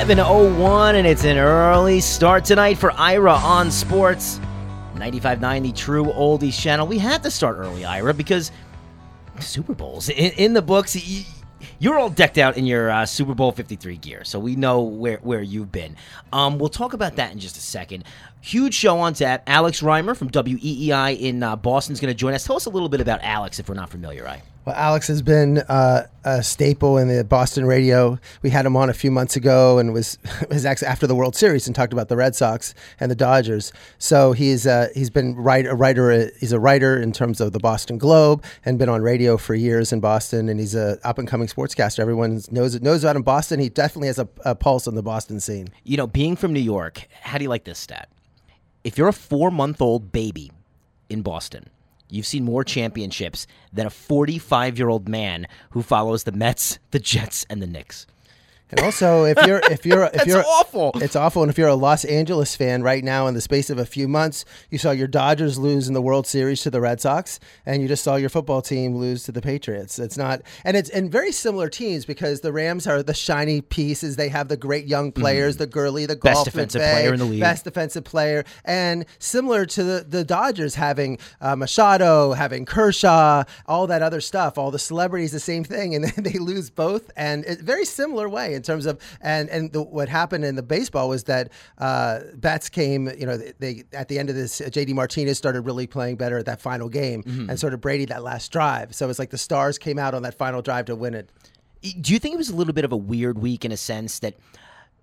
701, and it's an early start tonight for Ira on Sports. 95.9, the true oldies channel. We had to start early, Ira, because Super Bowls in, in the books. You, you're all decked out in your uh, Super Bowl 53 gear, so we know where, where you've been. Um, we'll talk about that in just a second. Huge show on tap. Alex Reimer from WEEI in uh, Boston is going to join us. Tell us a little bit about Alex if we're not familiar, right? Well, Alex has been uh, a staple in the Boston radio. We had him on a few months ago, and was was after the World Series and talked about the Red Sox and the Dodgers. So he's uh, he's been write, a writer. He's a writer in terms of the Boston Globe and been on radio for years in Boston. And he's a up and coming sportscaster. Everyone knows knows about him. Boston. He definitely has a, a pulse on the Boston scene. You know, being from New York, how do you like this stat? If you're a four month old baby in Boston You've seen more championships than a 45 year old man who follows the Mets, the Jets, and the Knicks. And also, if you're if you're if you're awful. it's awful. And if you're a Los Angeles fan right now, in the space of a few months, you saw your Dodgers lose in the World Series to the Red Sox, and you just saw your football team lose to the Patriots. It's not, and it's and very similar teams because the Rams are the shiny pieces. They have the great young players, the Gurley, the Mm-hmm. Best golf defensive player in the league. best defensive player, and similar to the the Dodgers having uh, Machado, having Kershaw, all that other stuff, all the celebrities, the same thing, and then they lose both, and it's very similar way in terms of and and the, what happened in the baseball was that uh, bats came, you know, they, they at the end of this, JD Martinez started really playing better at that final game, and sort of Brady that last drive. So it's like the stars came out on that final drive to win it. Do you think it was a little bit of a weird week in a sense that,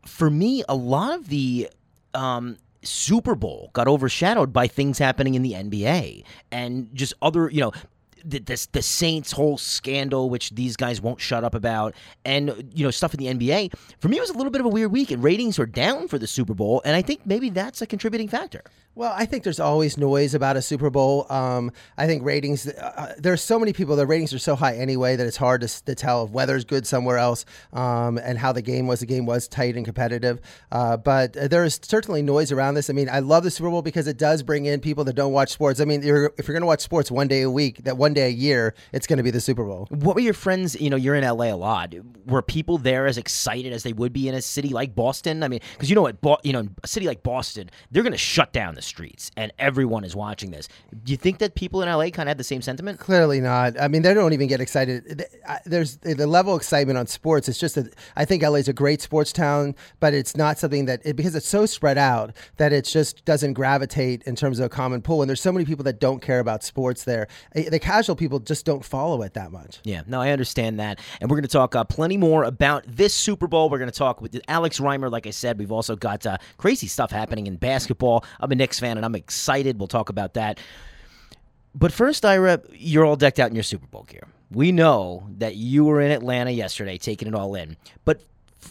for me, a lot of the um, Super Bowl got overshadowed by things happening in the NBA and just other, you know. The, the Saints whole scandal, which these guys won't shut up about, and you know stuff in the NBA. For me, it was a little bit of a weird week, and ratings are down for the Super Bowl, and I think maybe that's a contributing factor. Well, I think there's always noise about a Super Bowl. Um, I think ratings. Uh, there's so many people. The ratings are so high anyway that it's hard to, to tell if weather's good somewhere else um, and how the game was. The game was tight and competitive, uh, but there is certainly noise around this. I mean, I love the Super Bowl because it does bring in people that don't watch sports. I mean, you're, if you're going to watch sports one day a week, that one day a year, it's going to be the Super Bowl. What were your friends? You know, you're in LA a lot. Were people there as excited as they would be in a city like Boston? I mean, because you know what, Bo- you know, a city like Boston, they're going to shut down the streets, and everyone is watching this. Do you think that people in LA kind of had the same sentiment? Clearly not. I mean, they don't even get excited. There's the level of excitement on sports. It's just that I think LA is a great sports town, but it's not something that it, because it's so spread out that it just doesn't gravitate in terms of a common pool. And there's so many people that don't care about sports there. The casual people just don't follow it that much. Yeah, no, I understand that. And we're going to talk uh, plenty more about this Super Bowl. We're going to talk with Alex Reimer. Like I said, we've also got uh, crazy stuff happening in basketball. I'm a Knicks fan, and I'm excited. We'll talk about that. But first, Ira, you're all decked out in your Super Bowl gear. We know that you were in Atlanta yesterday, taking it all in. But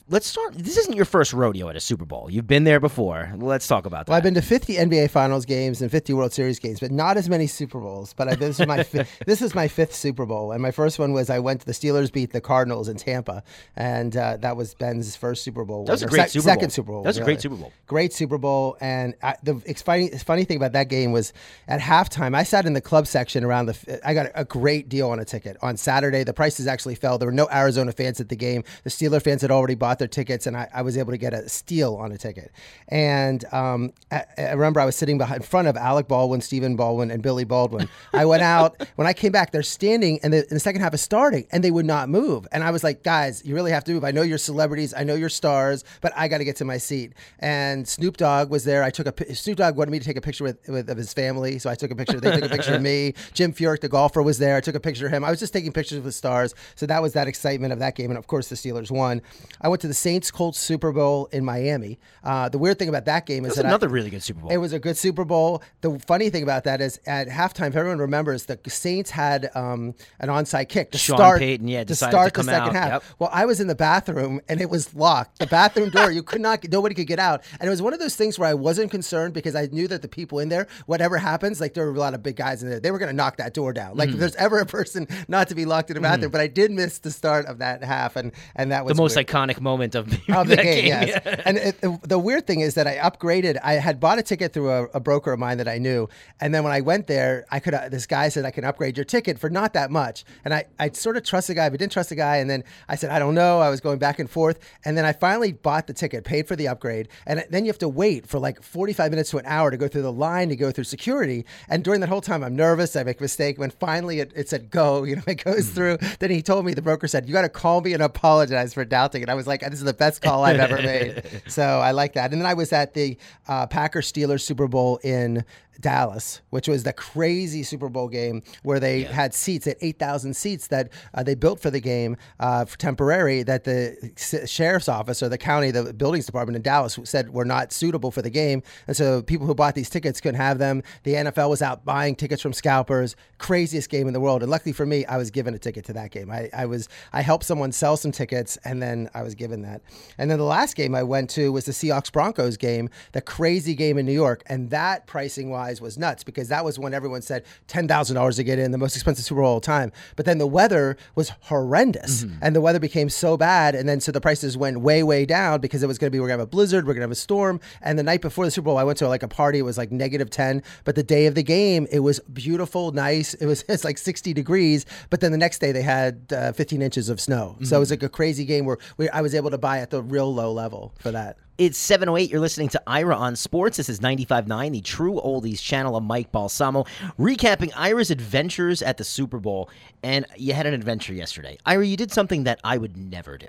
let's start. This isn't your first rodeo at a Super Bowl. You've been there before. Let's talk about that. Well, I've been to 50 NBA Finals games and 50 World Series games, but not as many Super Bowls. But I, this is my fi- this is my fifth Super Bowl, and my first one was I went to the Steelers beat the Cardinals in Tampa, and uh, that was Ben's first Super Bowl. That was a great sec- Super Bowl. second Super Bowl. That was a great Super Bowl. Great Super Bowl, and I, the it's funny, funny thing about that game was at halftime I sat in the club section around the. I got a great deal on a ticket on Saturday. The prices actually fell. There were no Arizona fans at the game. The Steeler fans had already bought their tickets, and I, I was able to get a steal on a ticket. And um, I, I remember I was sitting behind, in front of Alec Baldwin, Stephen Baldwin, and Billy Baldwin. I went out when I came back. They're standing, and the, and the second half is starting, and they would not move. And I was like, guys, you really have to move. I know you're celebrities, I know you're stars, but I got to get to my seat. And Snoop Dogg was there. I took a Snoop Dogg wanted me to take a picture with, with of his family, so I took a picture. They took a picture of me. Jim Furyk, the golfer, was there. I took a picture of him. I was just taking pictures with the stars. So that was that excitement of that game, and of course the Steelers won. I went to the Saints Colts Super Bowl in Miami. Uh, the weird thing about that game is that I- another really good Super Bowl. it was a good Super Bowl. The funny thing about that is at halftime, if everyone remembers, the Saints had um, an onside kick to Sean start Payton, yeah, to start to the second out. half. Yep. Well, I was in the bathroom and it was locked. The bathroom door, you could not, nobody could get out. And it was one of those things where I wasn't concerned because I knew that the people in there, whatever happens, like there were a lot of big guys in there, they were going to knock that door down. Like if there's ever a person not to be locked in a bathroom, but I did miss the start of that half, and and that was the most weird. iconic iconic moment of, of the game. game. Yes. and it, the, weird thing is that I upgraded. I had bought a ticket through a, a broker of mine that I knew, and then when I went there, I could. Uh, this guy said I can upgrade your ticket for not that much, and I I sort of trust the guy, but didn't trust the guy. And then I said I don't know. I was going back and forth, and then I finally bought the ticket, paid for the upgrade, and then you have to wait for like 45 minutes to an hour to go through the line to go through security. And during that whole time, I'm nervous. I make a mistake. When finally it, it said go, you know, it goes through. Then he told me the broker said you got to call me and apologize for doubting and I was like, this is the best call I've ever made. so I like that. And then I was at the uh, Packers Steelers Super Bowl in Dallas, which was the crazy Super Bowl game where they yeah. had seats at 8,000 seats that uh, they built for the game uh, for temporary that the sheriff's office or the county, the buildings department in Dallas said were not suitable for the game. And so people who bought these tickets couldn't have them. The NFL was out buying tickets from scalpers, craziest game in the world. And luckily for me, I was given a ticket to that game. I, I was, I helped someone sell some tickets and then I was given that. And then the last game I went to was the Seahawks Broncos game, the crazy game in New York. And that pricing wise, was nuts because that was when everyone said $10,000 to get in, the most expensive Super Bowl of all time. But then the weather was horrendous mm-hmm. and the weather became so bad. And then so the prices went way, way down because it was going to be, we're going to have a blizzard, we're going to have a storm. And the night before the Super Bowl, I went to like a party, it was like negative 10. But the day of the game, it was beautiful, nice. It was, it's like 60 degrees. But then the next day they had uh, 15 inches of snow. Mm-hmm. So it was like a crazy game where we, I was able to buy at the real low level for that. It's 708. You're listening to Ira on Sports. This is 95.9, the true oldies channel of Mike Balsamo, recapping Ira's adventures at the Super Bowl. And you had an adventure yesterday. Ira, you did something that I would never do.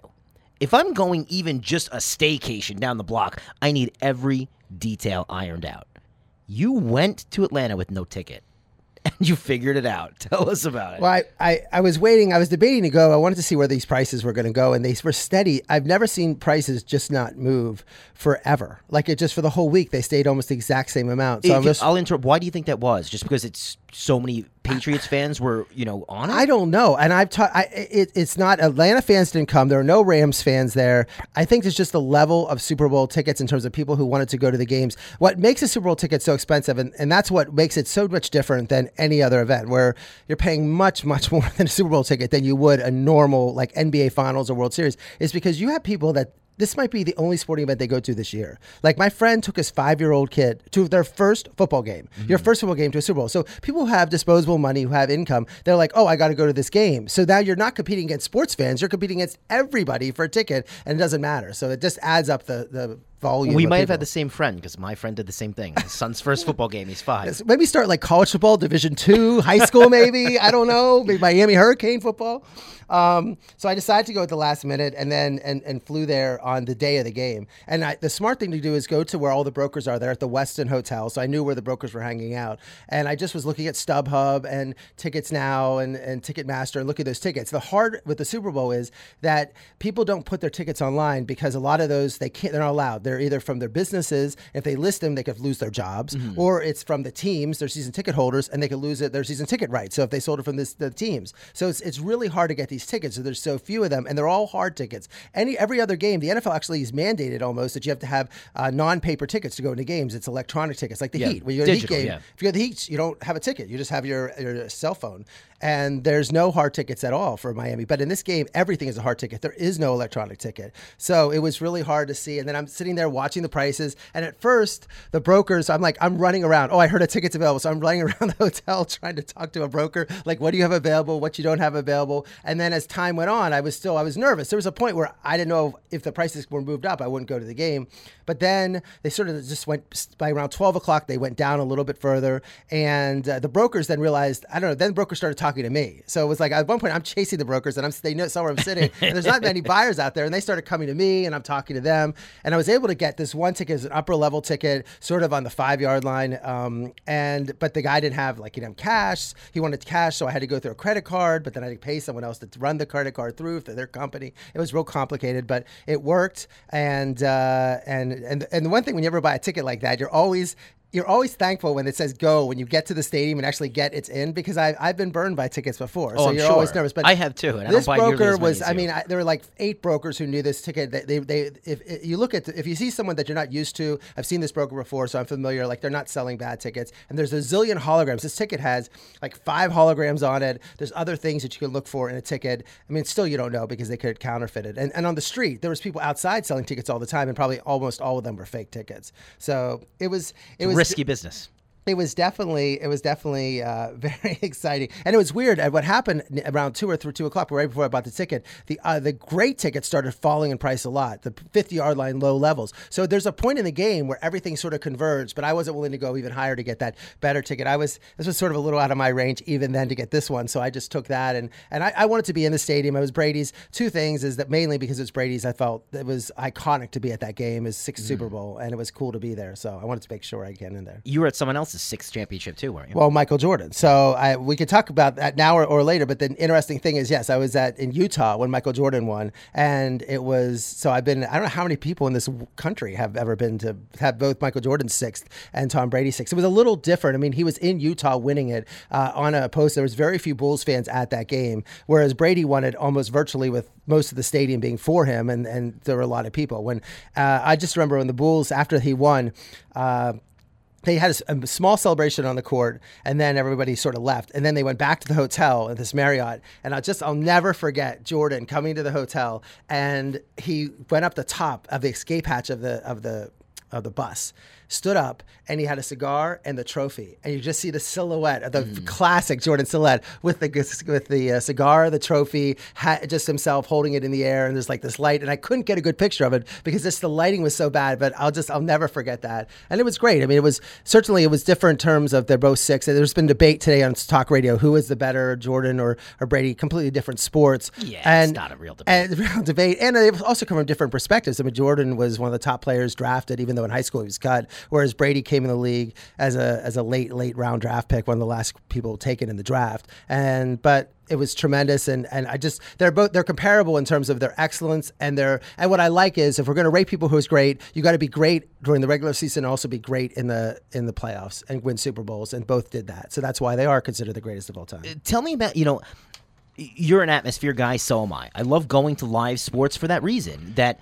If I'm going even just a staycation down the block, I need every detail ironed out. You went to Atlanta with no ticket and you figured it out. Tell us about it. Well, I, I, I, was waiting. I was debating to go. I wanted to see where these prices were going to go, and they were steady. I've never seen prices just not move forever. Like it just for the whole week, they stayed almost the exact same amount. So just, I'll interrupt. Why do you think that was? Just because it's so many Patriots fans were, you know, on it? I don't know. And I've taught, it, it's not, Atlanta fans didn't come. There are no Rams fans there. I think there's just the level of Super Bowl tickets in terms of people who wanted to go to the games. What makes a Super Bowl ticket so expensive, and, and that's what makes it so much different than any other event, where you're paying much, much more than a Super Bowl ticket than you would a normal, like NBA Finals or World Series, is because you have people that this might be the only sporting event they go to this year. Like my friend took his five year old kid to their first football game, mm-hmm. your first football game to a Super Bowl. So people who have disposable money, who have income, they're like, oh, I got to go to this game. So now you're not competing against sports fans, you're competing against everybody for a ticket, and it doesn't matter. So it just adds up the, the volume. We might people. have had the same friend because my friend did the same thing. His son's first football game, he's five. Yes, maybe start like college football, Division two, high school, maybe. I don't know. Maybe Miami Hurricane football. Um, so I decided to go at the last minute and then and, and flew there on the day of the game. And I, the smart thing to do is go to where all the brokers are there at the Westin Hotel. So I knew where the brokers were hanging out. And I just was looking at StubHub and Tickets Now and, and Ticketmaster and look at those tickets. The hard with the Super Bowl is that people don't put their tickets online because a lot of those they can't they're not allowed. They're either from their businesses, if they list them, they could lose their jobs, mm-hmm. or it's from the teams, their season ticket holders, and they could lose it their season ticket rights. So if they sold it from this the teams. So it's it's really hard to get these tickets. So there's so few of them, and they're all hard tickets. Any every other game, the NFL actually is mandated almost that you have to have uh, non-paper tickets to go into games. It's electronic tickets, like the yeah, Heat. When you go to Digital, Heat game, yeah. if you go to the Heat, you don't have a ticket. You just have your your cell phone and there's no hard tickets at all for Miami. But in this game, everything is a hard ticket. There is no electronic ticket. So it was really hard to see. And then I'm sitting there watching the prices. And at first, the brokers, I'm like, I'm running around. Oh, I heard a ticket's available. So I'm running around the hotel trying to talk to a broker, like, what do you have available? What you don't have available? And then as time went on, I was still, I was nervous. There was a point where I didn't know if the prices were moved up, I wouldn't go to the game. But then they sort of just went by around 12 o'clock, they went down a little bit further. And uh, the brokers then realized, I don't know, then the brokers started talking talking to me. So it was like at one point I'm chasing the brokers and I'm they know somewhere I'm sitting and there's not many buyers out there and they started coming to me and I'm talking to them and I was able to get this one ticket as an upper level ticket, sort of on the five yard line. Um, and but the guy didn't have like he didn't have cash. He wanted cash, so I had to go through a credit card. But then I had to pay someone else to run the credit card through for their company. It was real complicated, but it worked. And uh, and and and the one thing when you ever buy a ticket like that, you're always you're always thankful when it says go when you get to the stadium and actually get it's in because I've, I've been burned by tickets before. Oh, so I'm you're always sure. nervous. But I have too, and I this don't buy broker as was, as I mean, I, there were like eight brokers who knew this ticket. They, they, they if, if you look at, the, if you see someone that you're not used to, I've seen this broker before, so I'm familiar. Like they're not selling bad tickets. And there's a zillion holograms. This ticket has like five holograms on it. There's other things that you can look for in a ticket. I mean, still you don't know because they could counterfeit it. And, and on the street, there was people outside selling tickets all the time, and probably almost all of them were fake tickets. So it was, it was risky business. It was definitely it was definitely uh, very exciting, and it was weird. At what happened around two or three, two o'clock, right before I bought the ticket, the uh, the great tickets started falling in price a lot. The fifty yard line low levels. So there's a point in the game where everything sort of converged, but I wasn't willing to go even higher to get that better ticket. I was this was sort of a little out of my range even then to get this one, so I just took that, and and I, I wanted to be in the stadium. It was Brady's. Two things is that mainly because it's Brady's, I felt it was iconic to be at that game. Is sixth Super Bowl, and it was cool to be there. So I wanted to make sure I get in there. You were at someone else's sixth championship too, weren't you? Well, Michael Jordan. So I, we could talk about that now or, or later. But the interesting thing is, yes, I was at in Utah when Michael Jordan won, and it was so I've been. I don't know how many people in this country have ever been to have both Michael Jordan sixth and Tom Brady sixth. It was a little different. I mean, he was in Utah winning it uh, on a post. There was very few Bulls fans at that game, whereas Brady won it almost virtually with most of the stadium being for him, and and there were a lot of people. When uh, I just remember when the Bulls after he won. Uh, they had a small celebration on the court and then everybody sort of left and then they went back to the hotel at this marriott and i just i'll never forget jordan coming to the hotel and he went up the top of the escape hatch of the of the of the bus stood up and he had a cigar and the trophy. And you just see the silhouette of the classic jordan silhouette with the with the uh, cigar the trophy ha- just himself holding it in the air and there's like this light. And i couldn't get a good picture of it because just the lighting was so bad but i'll just i'll never forget that. And it was great. I mean it was certainly it was different in terms of they're both six. There's been debate today on talk radio who is the better jordan or, or brady completely different sports. Yeah, it's and not a real debate. and real debate. And they've also come from different perspectives. I mean jordan was one of the top players drafted even though in high school he was cut whereas brady came in the league as a as a late late round draft pick one of the last people taken in the draft and but it was tremendous and and I just they're both they're comparable in terms of their excellence and their and what I like is if we're going to rate people who's great you got to be great during the regular season and also be great in the in the playoffs and win Super Bowls and both did that so that's why they are considered the greatest of all time. Uh, tell me about you know. You're an atmosphere guy, so am I. I love going to live sports for that reason. That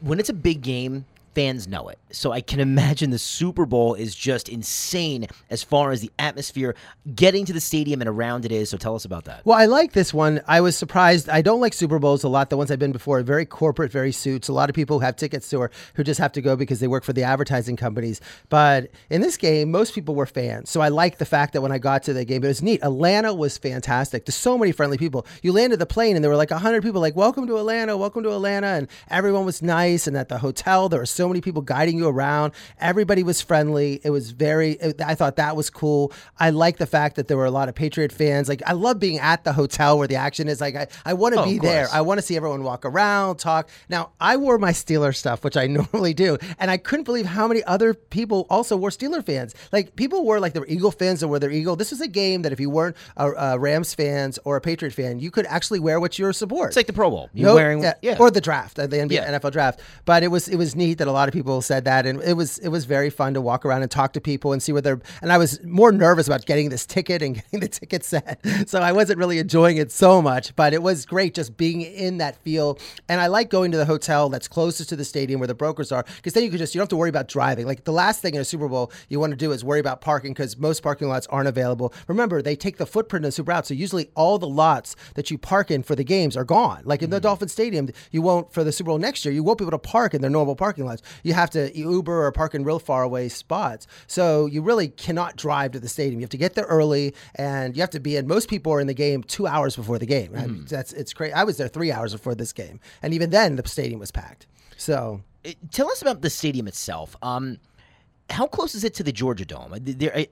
when it's a big game, fans know it. So I can imagine the Super Bowl is just insane as far as the atmosphere getting to the stadium and around it is. So tell us about that. Well, I like this one. I was surprised. I don't like Super Bowls a lot. The ones I've been before are very corporate, very suits. A lot of people who have tickets to or who just have to go because they work for the advertising companies. But in this game, most people were fans. So I like the fact that when I got to the game, it was neat. Atlanta was fantastic. There's so many friendly people. You landed the plane and there were like 100 people like, welcome to Atlanta, welcome to Atlanta. And everyone was nice. And at the hotel, there were so many people guiding you around. Everybody was friendly. It was very, I thought that was cool. I like the fact that there were a lot of Patriot fans. Like, I love being at the hotel where the action is. Like, I, I want to Oh, be there. I want to see everyone walk around, talk. Now, I wore my Steeler stuff, which I normally do. And I couldn't believe how many other people also were Steeler fans. Like, people were like, they were Eagle fans and were their Eagle. This was a game that if you weren't a, a Rams fans or a Patriot fan, you could actually wear what you're support. It's like the Pro Bowl. You're No, wearing yeah, or the draft, uh, the NBA, Yeah. NFL draft. But it was it was neat that a lot of people said that, and it was it was very fun to walk around and talk to people and see what they're. And I was more nervous about getting this ticket and getting the ticket set, so I wasn't really enjoying it so much. But it was great just being in that feel, and I like going to the hotel that's closest to the stadium where the brokers are, because then you can just you don't have to worry about driving. Like the last thing in a Super Bowl you want to do is worry about parking because most parking lots aren't available. Remember, they take the footprint of the Super out, so usually all the lots that you park in for the games are gone. Like in the mm-hmm. Dolphin Stadium, you won't for the Super Bowl next year. You won't be able to park in their normal parking lots. You have to Uber or park in real far away spots. So you really cannot drive to the stadium. You have to get there early, and you have to be in. Most people are in the game two hours before the game. And That's it's crazy. I was there three hours before this game, and even then the stadium was packed. So Uh, Tell us about the stadium itself. Um, how close is it to the Georgia Dome? There,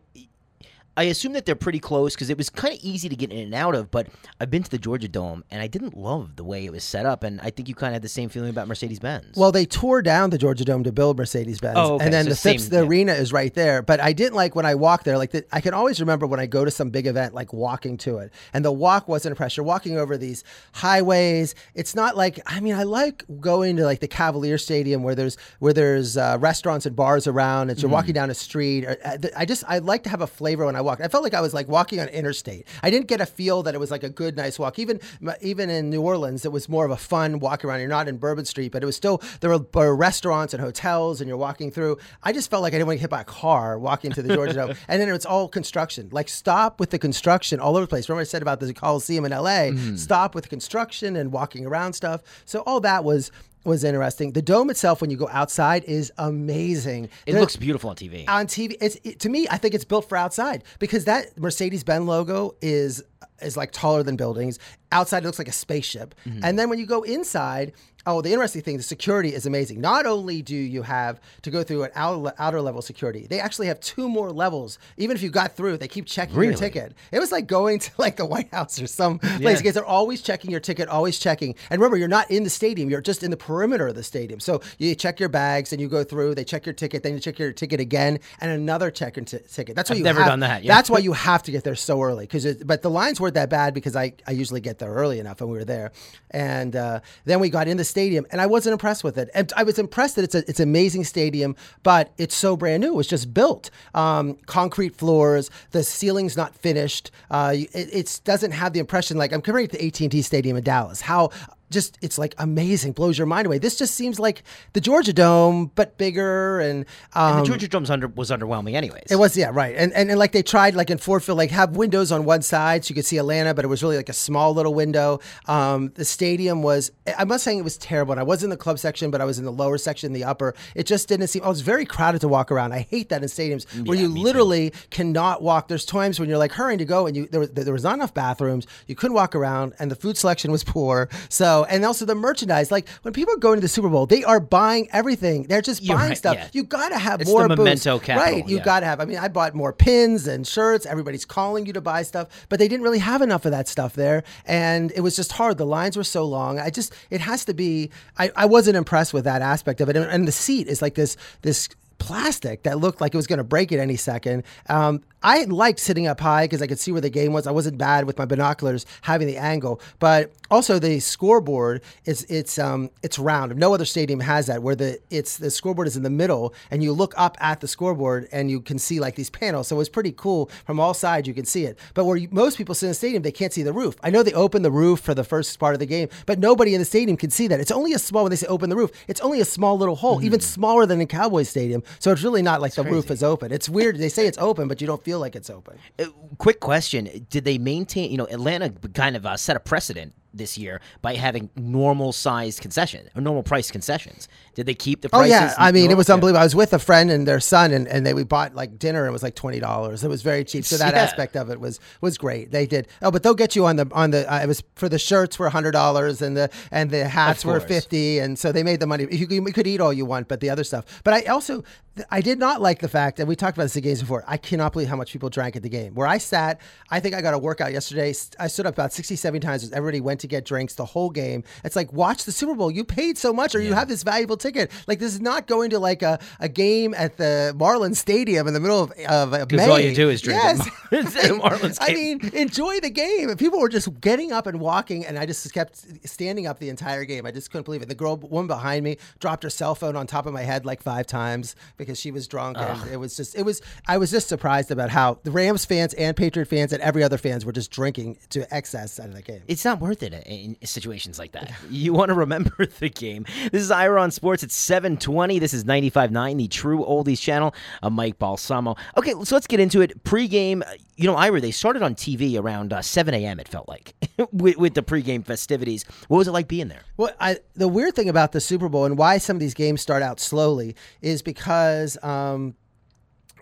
I, I assume that they're pretty close because it was kind of easy to get in and out of. But I've been to the Georgia Dome and I didn't love the way it was set up. And I think you kind of had the same feeling about Mercedes Benz. Well, they tore down the Georgia Dome to build Mercedes Benz, Oh, okay. and then So the Phipps, the yeah. arena is right there. But I didn't like when I walked there. Like the, I can always remember when I go to some big event, like walking to it, and the walk wasn't a pressure. Walking over these highways, it's not like. I mean, I like going to like the Cavalier Stadium where there's where there's uh, restaurants and bars around, and you're Mm-hmm. walking down a street. Or, uh, I just I like to have a flavor when I walk. I felt like I was like walking on interstate. I didn't get a feel that it was like a good, nice walk. Even even in New Orleans, it was more of a fun walk around. You're not in Bourbon Street, but it was still there were, restaurants and hotels, and you're walking through. I just felt like I didn't want to get hit by a car walking to the Georgia Dome, and then it's all construction. Like stop with the construction all over the place. Remember I said about the Coliseum in LA? Mm-hmm. Stop with construction and walking around stuff. So all that was was interesting. The dome itself, when you go outside, is amazing. it looks beautiful on TV. on TV. It's it, to me, I think it's built for outside because that Mercedes Benz logo is is like taller than buildings. Outside, it looks like a spaceship, mm-hmm. and then when you go inside. Oh, the interesting thing, the security is amazing. Not only do you have to go through an outer, outer level security, they actually have two more levels. Even if you got through, they keep checking your ticket. It was like going to like the White House or some place Yeah. because they're always checking your ticket, always checking. And remember, you're not in the stadium; you're just in the perimeter of the stadium. So you check your bags and you go through. They check your ticket, then you check your ticket again, and another check t- ticket. That's why I've you never have- done that, yeah. That's why you have to get there so early. Because but the lines weren't that bad because I I usually get there early enough, and we were there. And uh, then we got in the stadium, and I wasn't impressed with it. And I was impressed that it's a it's an amazing stadium, but it's so brand new. It was just built, um, concrete floors. The ceiling's not finished. Uh, it doesn't have the impression like I'm comparing it to the AT and T Stadium in Dallas. How just it's like amazing, blows your mind away. This just seems like the Georgia Dome, but bigger and. Um, the Georgia Dome under was underwhelming, anyways. it was yeah right and, and and like they tried like in Ford Field like have windows on one side so you could see Atlanta but it was really like a small little window. Um, the stadium was I'm not saying it was terrible. And I was in the club section but I was in the lower section, the upper. It just didn't seem. I was very crowded to walk around. I hate that in stadiums where Yeah, you me too. literally cannot walk. There's times when you're like hurrying to go and you there was there was not enough bathrooms. You couldn't walk around and the food selection was poor. So and also the merchandise like when people are going to the Super Bowl they are buying everything. They're just You're buying right, stuff. yeah. You got to have It's more the booths. capital, right? You yeah. got to have. I mean, I bought more pins and shirts. Everybody's calling you to buy stuff, but they didn't really have enough of that stuff there, and it was just hard. The lines were so long. I just, it has to be. I, I wasn't impressed with that aspect of it, and, and the seat is like this this plastic that looked like it was going to break at any second. Um, I liked sitting up high because I could see where the game was. I wasn't bad with my binoculars having the angle, but also the scoreboard is it's um it's round. No other stadium has that where the it's the scoreboard is in the middle and you look up at the scoreboard and you can see like these panels. So it was pretty cool from all sides. You can see it. But where you, most people sit in the stadium, they can't see the roof. I know they open the roof for the first part of the game, but nobody in the stadium can see that. It's only a small when they say open the roof. It's only a small little hole, even smaller than in Cowboys Stadium. So it's really not like the roof is open. It's weird. They say it's open, but you don't feel like it's open. Uh, quick question: Did they maintain? You know, Atlanta kind of uh, set a precedent this year by having normal sized concession or normal price concessions. Did they keep the Oh yeah, I mean it was unbelievable. I was with a friend and their son, and, and they we bought like dinner. and It was like twenty dollars. It was very cheap. So that Yeah. aspect of it was was great. They did. Oh, but they'll get you on the on the. Uh, it was for the shirts were hundred dollars and the and the hats were fifty, and so they made the money. You, could- you could eat all you want, but the other stuff. But I also I did not like the fact, and we talked about this at games before. I cannot believe how much people drank at the game. Where I sat, I think I got a workout yesterday. I stood up about 60, 70 times. as Everybody went to get drinks the whole game. It's like, watch the Super Bowl. You paid so much, or you have this valuable ticket. Like, this is not going to like a, a game at the Marlins Stadium in the middle of, of May. all you do is drink Yes. Marlins I mean, enjoy the game. And people were just getting up and walking, and I just kept standing up the entire game. I just couldn't believe it. The girl, woman behind me, dropped her cell phone on top of my head like five times because she was drunk, and it was just, it was. I was just surprised about how the Rams fans and Patriot fans and every other fans were just drinking to excess out of the game. It's not worth it in in situations like that. You want to remember the game. This is Ira on Sports. It's 720. This is 95.9, the true oldies channel. I'm Mike Balsamo. Okay, so let's get into it. Pre-game, you know, Ira, they started on TV around uh, 7 a.m., it felt like, with, with the pre-game festivities. What was it like being there? Well, I, the weird thing about the Super Bowl and why some of these games start out slowly is because um,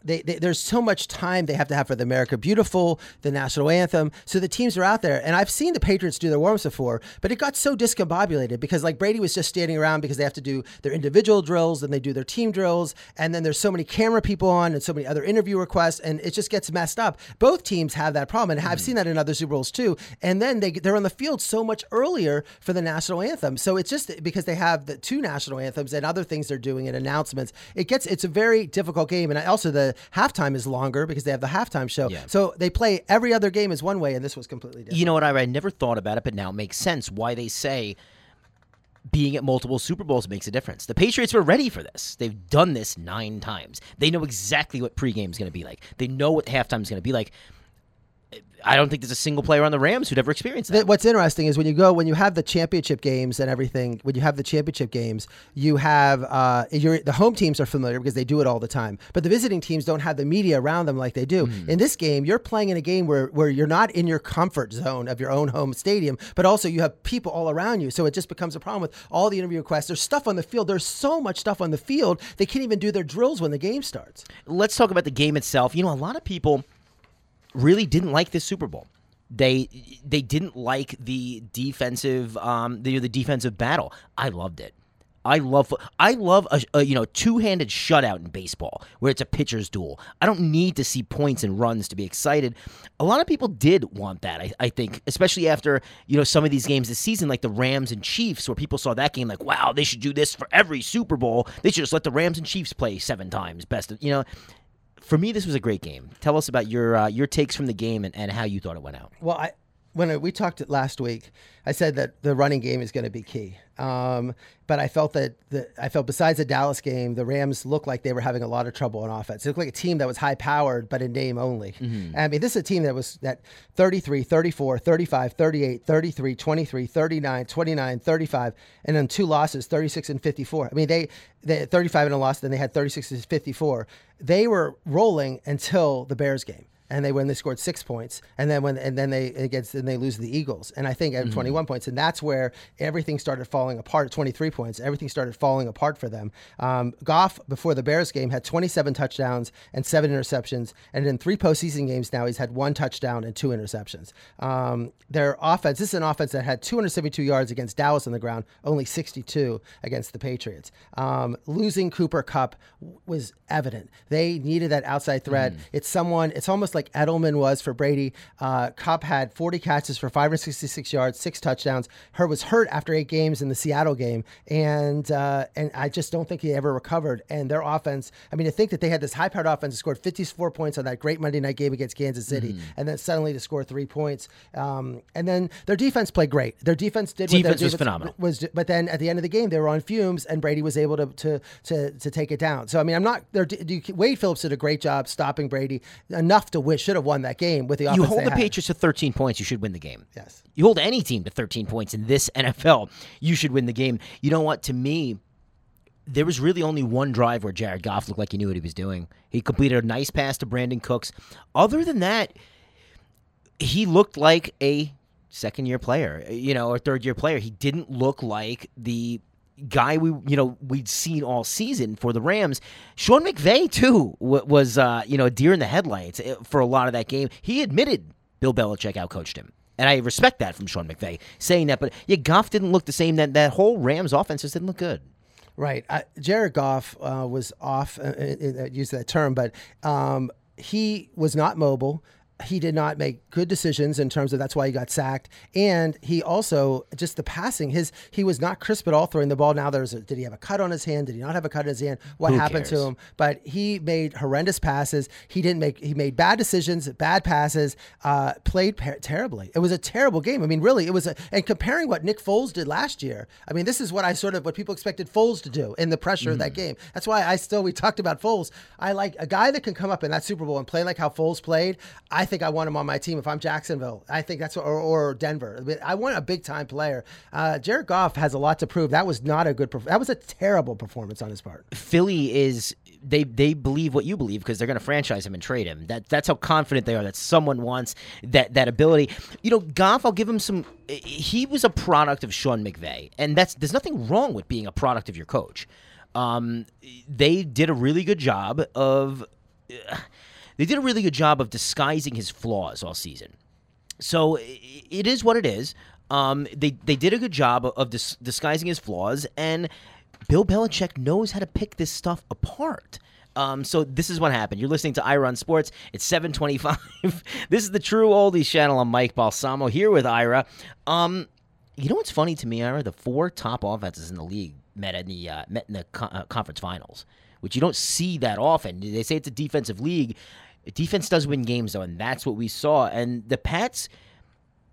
they, they, there's so much time they have to have for the America Beautiful, the national anthem. So the teams are out there, and I've seen the Patriots do their warm-ups before, but it got so discombobulated because like Brady was just standing around because they have to do their individual drills and they do their team drills, and then there's so many camera people on and so many other interview requests, and it just gets messed up. Both teams have that problem, and I've hmm. seen that in other Super Bowls too. And then they they're on the field so much earlier for the national anthem, so it's just because they have the two national anthems and other things they're doing and announcements. It gets it's a very difficult game, and also the halftime is longer because they have the halftime show. Yeah. So they play every other game is one way, and this was completely different. You know what? I, I never thought about it, but now it makes sense why they say being at multiple Super Bowls makes a difference. The Patriots were ready for this. They've done this nine times. They know exactly what pregame is going to be like. They know what halftime is going to be like. I don't think there's a single player on the Rams who'd ever experienced that. What's interesting is when you go when you have the championship games and everything. When you have the championship games, you have uh, your the home teams are familiar because they do it all the time. But the visiting teams don't have the media around them like they do. Hmm. In this game, you're playing in a game where where you're not in your comfort zone of your own home stadium, but also you have people all around you. So it just becomes a problem with all the interview requests. There's stuff on the field. There's so much stuff on the field. They can't even do their drills when the game starts. Let's talk about the game itself. You know, a lot of people really didn't like this Super Bowl. They they didn't like the defensive um the the defensive battle. I loved it. I love I love a, a you know two-handed shutout in baseball where it's a pitcher's duel. I don't need to see points and runs to be excited. A lot of people did want that. I, I think, especially after you know some of these games this season, like the Rams and Chiefs, where people saw that game like, wow, they should do this for every Super Bowl. They should just let the Rams and Chiefs play seven times. Best, of, you know for me, this was a great game. Tell us about your uh, your takes from the game and, and how you thought it went out. Well, I when we talked it last week, I said that the running game is going to be key. Um, but I felt that the, I felt besides the Dallas game, the Rams looked like they were having a lot of trouble on offense. It looked like a team that was high powered, but in name only. I mean, this is a team that was that 33, 34, 35, 38, 33, 23, 39, 29, 35, and then two losses, 36 and 54. I mean, they, they 35 and a loss, then they had 36 and 54. They were rolling until the Bears game and they when they scored six points, and then when and then they against and they lose to the Eagles, and I think at 21 points, and that's where everything started falling apart. At 23 points, everything started falling apart for them. Um, Goff before the Bears game had 27 touchdowns and seven interceptions, and in three postseason games now he's had one touchdown and two interceptions. Um, their offense, this is an offense that had 272 yards against Dallas on the ground, only 62 against the Patriots. Um, losing Cooper Kupp was evident. They needed that outside threat. It's someone. It's almost like Edelman was for Brady. Uh, Kupp had 40 catches for 566 yards, six touchdowns. Her was hurt after eight games in the Seattle game, and uh, and I just don't think he ever recovered. And their offense. I mean, to think that they had this high-powered offense, that scored 54 points on that great Monday night game against Kansas City, and then suddenly to score three points. Um, and then their defense played great. Their defense did. Defense was phenomenal. Was but then at the end of the game they were on fumes, and Brady was able to to to, to take it down. So I mean, I'm not. They're, Wade Phillips did a great job stopping Brady enough to win. Should have won that game with the offense. You hold the had. Patriots to 13 points, you should win the game. Yes. You hold any team to 13 points in this NFL, you should win the game. You know what? To me, there was really only one drive where Jared Goff looked like he knew what he was doing. He completed a nice pass to Brandin Cooks. Other than that, he looked like a second year player, you know, or third year player. He didn't look like the guy we you know we'd seen all season for the Rams. Sean McVay too wa- was uh, you know a deer in the headlights eh, for a lot of that game. He admitted Bill Belichick outcoached him. And I respect that from Sean McVay saying that, but yeah, Goff didn't look the same. That that whole Rams offense just didn't look good. Right. Uh, Jared Goff uh, was off, uh, uh, uh, use that term, but um, he was not mobile. He did not make good decisions in terms of that's why he got sacked, and he also just the passing. His he was not crisp at all throwing the ball. Now there's a, did he have a cut on his hand? Did he not have a cut on his hand? What Who happened to him? But he made horrendous passes. He didn't make he made bad decisions, bad passes. Uh, played per- terribly. It was a terrible game. I mean, really, it was. A, and comparing what Nick Foles did last year, I mean, this is what I sort of what people expected Foles to do in the pressure of that game. That's why I still we talked about Foles. I like a guy that can come up in that Super Bowl and play like how Foles played. I think I want him on my team if I'm Jacksonville. I think that's or, or Denver. I, want a big time player. Uh, Jared Goff has a lot to prove. That was not a good. That was a terrible performance on his part. Philly is they they believe what you believe because they're going to franchise him and trade him. That that's how confident they are that someone wants that that ability. You know, Goff, I'll give him some. He was a product of Sean McVay, and that's there's nothing wrong with being a product of your coach. Um, they did a really good job of they did a really good job of disguising his flaws all season. So it is what it is. Um, they they did a good job of dis- disguising his flaws, and Bill Belichick knows how to pick this stuff apart. Um, so this is what happened. You're listening to Ira on Sports. It's 725. this is the True Oldies channel. I'm Mike Balsamo here with Ira. Um, you know what's funny to me, Ira? The four top offenses in the league met in the uh, met in the co- uh, conference finals, which you don't see that often. They say it's a defensive league. Defense does win games though, and that's what we saw. And the Pats,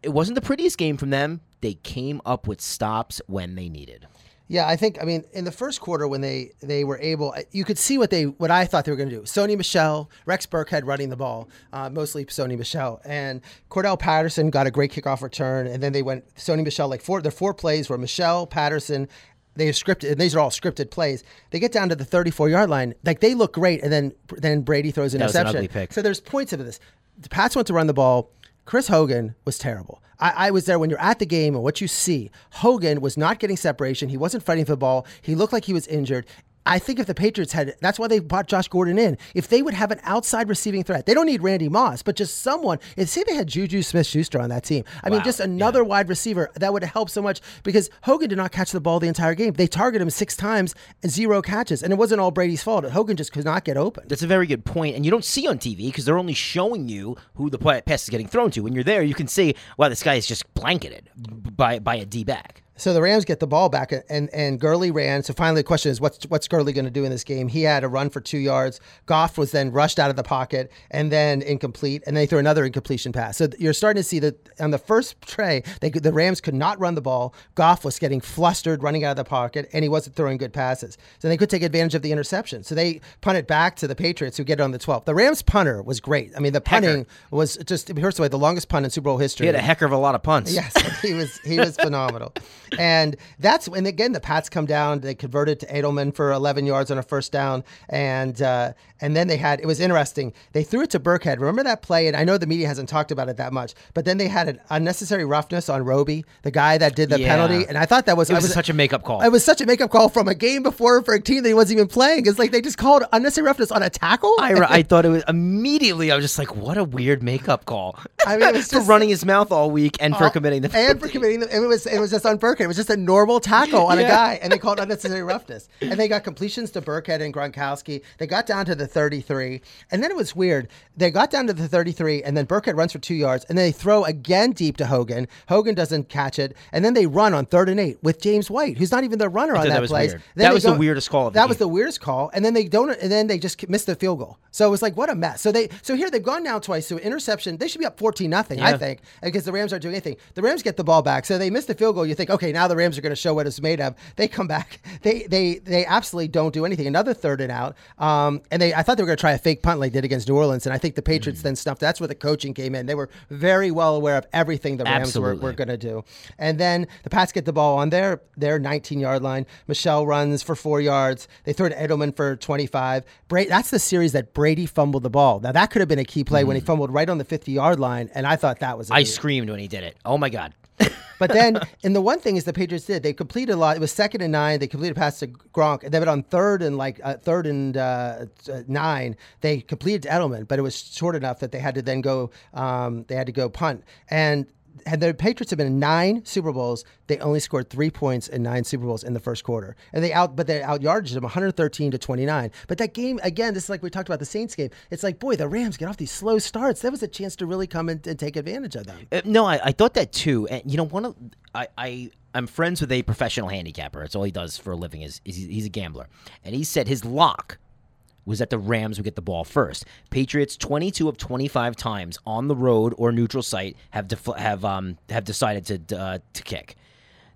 it wasn't the prettiest game from them. They came up with stops when they needed. Yeah, I think I mean in the first quarter when they they were able, you could see what they what I thought they were going to do. Sony Michel, Rex Burkhead running the ball, uh, mostly Sony Michel, and Cordarrelle Patterson got a great kickoff return, and then they went Sony Michel like four the four plays were Michel Patterson. They are scripted, and these are all scripted plays. They get down to the 34 yard line, like they look great, and then then Brady throws an That interception. ugly pick. So there's points of this. The Pats went to run the ball. Chris Hogan was terrible. I, I was there when you're at the game and what you see. Hogan was not getting separation. He wasn't fighting for the ball. He looked like he was injured. I think if the Patriots had, that's why they brought Josh Gordon in. If they would have an outside receiving threat, they don't need Randy Moss, but just someone. If say they had Juju Smith Schuster on that team, I mean, just another wide receiver that would help so much because Hogan did not catch the ball the entire game. They targeted him six times zero catches, and it wasn't all Brady's fault. Hogan just could not get open. That's a very good point, and you don't see on TV because they're only showing you who the pa- pass is getting thrown to. When you're there, you can see, wow, this guy is just blanketed by by a D back. So the Rams get the ball back, and and Gurley ran. So finally, the question is, what's what's Gurley going to do in this game? He had a run for two yards. Goff was then rushed out of the pocket and then incomplete, and they threw another incompletion pass. So you're starting to see that on the first tray, they the Rams could not run the ball. Goff was getting flustered, running out of the pocket, and he wasn't throwing good passes. So they could take advantage of the interception. So they punt it back to the Patriots, who get it on the 12th. The Rams punter was great. I mean, the punting was just first of all the longest punt in Super Bowl history. He had a heck of a lot of punts. Yes, he was he was phenomenal, and that's when again the Pats come down. They converted to Edelman for 11 yards on a first down, and uh, and then they had it was interesting. They threw it to Burkhead. Remember that play? And I know the media hasn't talked about it that much, but then they had an unnecessary roughness on Robey, the guy that did the Yeah. penalty, and I thought that was It I was, such a makeup call. It was such a makeup call from a game before for a team that he wasn't even playing. It's like they just called unnecessary roughness on a tackle. Ira, I thought it was immediately. I was just like, "What a weird makeup call!" I mean, it was for running his mouth all week and for committing the and for committing them. It was it was just on Burkhead. It was just a normal tackle on a guy, and they called unnecessary roughness. And they got completions to Burkhead and Gronkowski. They got down to the 33, and then it was weird. They got down to the 33, and then Burkhead runs for two yards, and then they throw again deep to Hogan. Hogan doesn't catch it, and then they run on third and eight with James White, who's not even the runner on that, that weird. That was the weirdest call of the that was the weirdest call, and then they don't, and then they just missed the field goal. So it was like, what a mess. So they, so here they've gone down twice. So interception, they should be up 14 nothing, I think, because the Rams aren't doing anything. The Rams get the ball back, so they miss the field goal. You think, okay, now the Rams are going to show what it's made of. They come back, they they they absolutely don't do anything. Another third and out, um, and they I thought they were going to try a fake punt like they did against New Orleans, and I think the Patriots Mm. then snuffed. That's where the coaching came in. They were very well aware of everything the Rams were, Absolutely. were going to do. And then the Pats get the ball on their their 19 yard line. Michel runs for four yards. They throw to Edelman for 25. Bra- that's the series that Brady fumbled the ball. Now that could have been a key play when he fumbled right on the 50 yard line, and I thought that was. a Mm. I screamed when he did it. Oh my god! but then, and the one thing is the Patriots did they completed a lot. It was second and nine. They completed a pass to Gronk, and then on third and like uh, third and uh, uh, nine, they completed to Edelman, but it was short enough that they had to then go. Um, they had to go punt and. Had the Patriots have been in nine Super Bowls, they only scored three points in nine Super Bowls in the first quarter, and they out, but they out yardaged them 113 to 29. But that game again, this is like we talked about the Saints game. It's like, boy, the Rams get off these slow starts. That was a chance to really come and, and take advantage of them. Uh, no, I, I thought that too. And you know, one of I, I I'm friends with a professional handicapper. That's all he does for a living. Is, is he's a gambler, and he said his lock was that the Rams would get the ball first. Patriots 22 of 25 times on the road or neutral site have def- have um have decided to uh, to kick.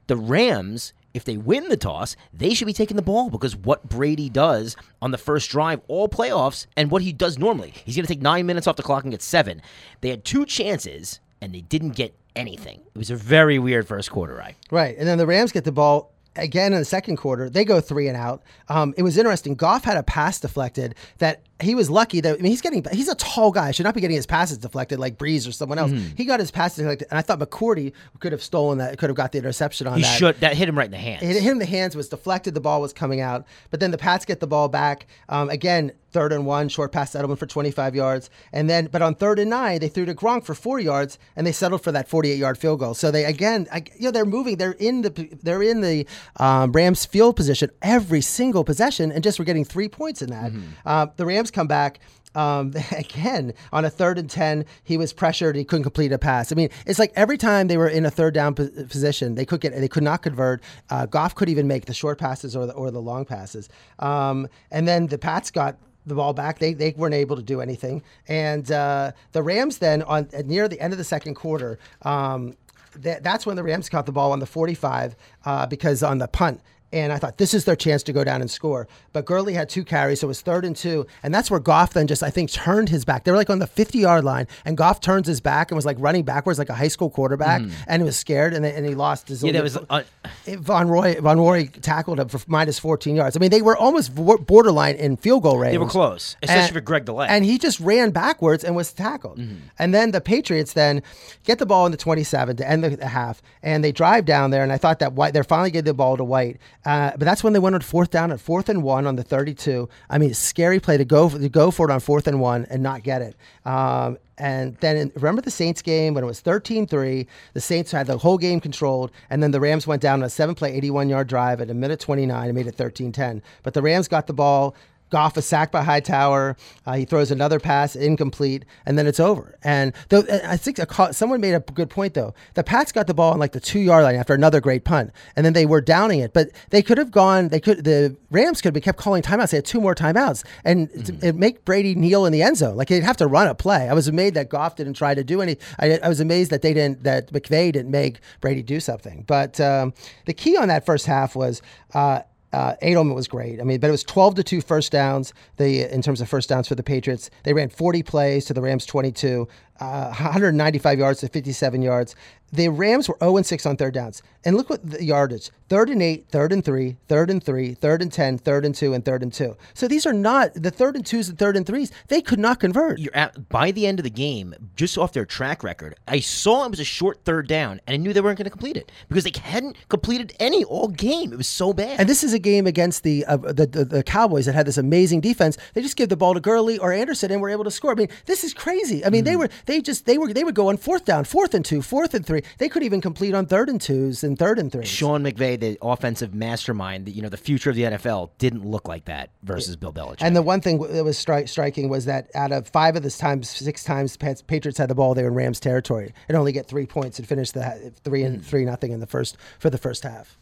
The Rams, if they win the toss, they should be taking the ball because what Brady does on the first drive, all playoffs, and what he does normally, he's going to take nine minutes off the clock and get seven. They had two chances and they didn't get anything. It was a very weird first quarter, right? Right. And then the Rams get the ball again in the second quarter. They go three and out. Um, it was interesting. Goff had a pass deflected that he was lucky that I mean he's getting he's a tall guy. Should not be getting his passes deflected like Brees or someone else. Mm-hmm. He got his passes deflected, and I thought McCourty could have stolen that, could have got the interception on He that. should that hit him right in the hands. It hit him in the hands, was deflected, the ball was coming out. But then the Pats get the ball back. Um, again, third and one, short pass Edelman for 25 yards. And then, but on third and nine, they threw to Gronk for four yards and they settled for that 48 yard field goal. So they, again, I, you know, they're moving, they're in the, they're in the um, Rams field position every single possession and just were getting three points in that. Uh, the Rams come back. Um, again, on a third and 10, he was pressured. He couldn't complete a pass. I mean, it's like every time they were in a third down po- position, they could get, they could not convert. Uh, Goff could even make the short passes or the, or the long passes. Um, and then the Pats got the ball back. They, they weren't able to do anything. And uh, the Rams then on near the end of the second quarter, um, that, that's when the Rams caught the ball on the 45 uh, because on the punt. And I thought this is their chance to go down and score. But Gurley had two carries, so it was third and two. And that's where Goff then just, I think, turned his back. They were like on the 50 yard line, and Goff turns his back and was like running backwards like a high school quarterback. And he was scared, and, they, and he lost his yeah, that was uh, Van Noy Van Noy tackled him for minus 14 yards. I mean, they were almost borderline in field goal range. they were close, especially And- for Greg Delay. And he just ran backwards and was tackled. Mm-hmm. And then the Patriots then get the ball in the 27 to end the, the half, and they drive down there. And I thought that White, they're finally getting the ball to White, uh, but that's when they went on fourth down at fourth and one on the 32. I mean, scary play to go to go for it on fourth and one and not get it. Um, and then in, remember the Saints game when it was 13-3, the Saints had the whole game controlled, and then the Rams went down on a seven-play, 81-yard drive at a minute 29 and made it 13-10. But the Rams got the ball. Goff is sacked by Hightower. Uh, he throws another pass incomplete, and then it's over. And though I think a call, someone made a good point though. The Pats got the ball on like the two yard line after another great punt, and then they were downing it. But they could have gone. They could. The Rams could have kept calling timeouts. They had two more timeouts, and to, it make Brady kneel in the end zone. Like they'd have to run a play. I was amazed that Goff didn't try to do any. I, I was amazed that they didn't. That McVay didn't make Brady do something. But um, the key on that first half was. Uh, uh, Edelman was great. I mean, but it was 12 to 2 first downs the, in terms of first downs for the Patriots. They ran 40 plays to the Rams 22, uh, 195 yards to 57 yards. The Rams were 0 and 6 on third downs. And look what the yardage third and 8, third and 3, third and 3, third and 10, third and 2, and third and 2. So these are not the third and 2s and third and 3s. They could not convert. You're at, by the end of the game, just off their track record, I saw it was a short third down, and I knew they weren't going to complete it because they hadn't completed any all game. It was so bad. And this is a game against the, uh, the, the the Cowboys that had this amazing defense. They just give the ball to Gurley or Anderson and were able to score. I mean, this is crazy. I mean, they were they just they were they would go on fourth down, fourth and two, fourth and three. They could even complete on third and twos and third and three. Sean McVay, the offensive mastermind, the, you know, the future of the NFL, didn't look like that versus Bill Belichick. And the one thing that was stri- striking was that out of five of the times, six times Pats- Patriots had the ball, they were in Rams territory and only get three points and finish the three and three nothing in the first for the first half.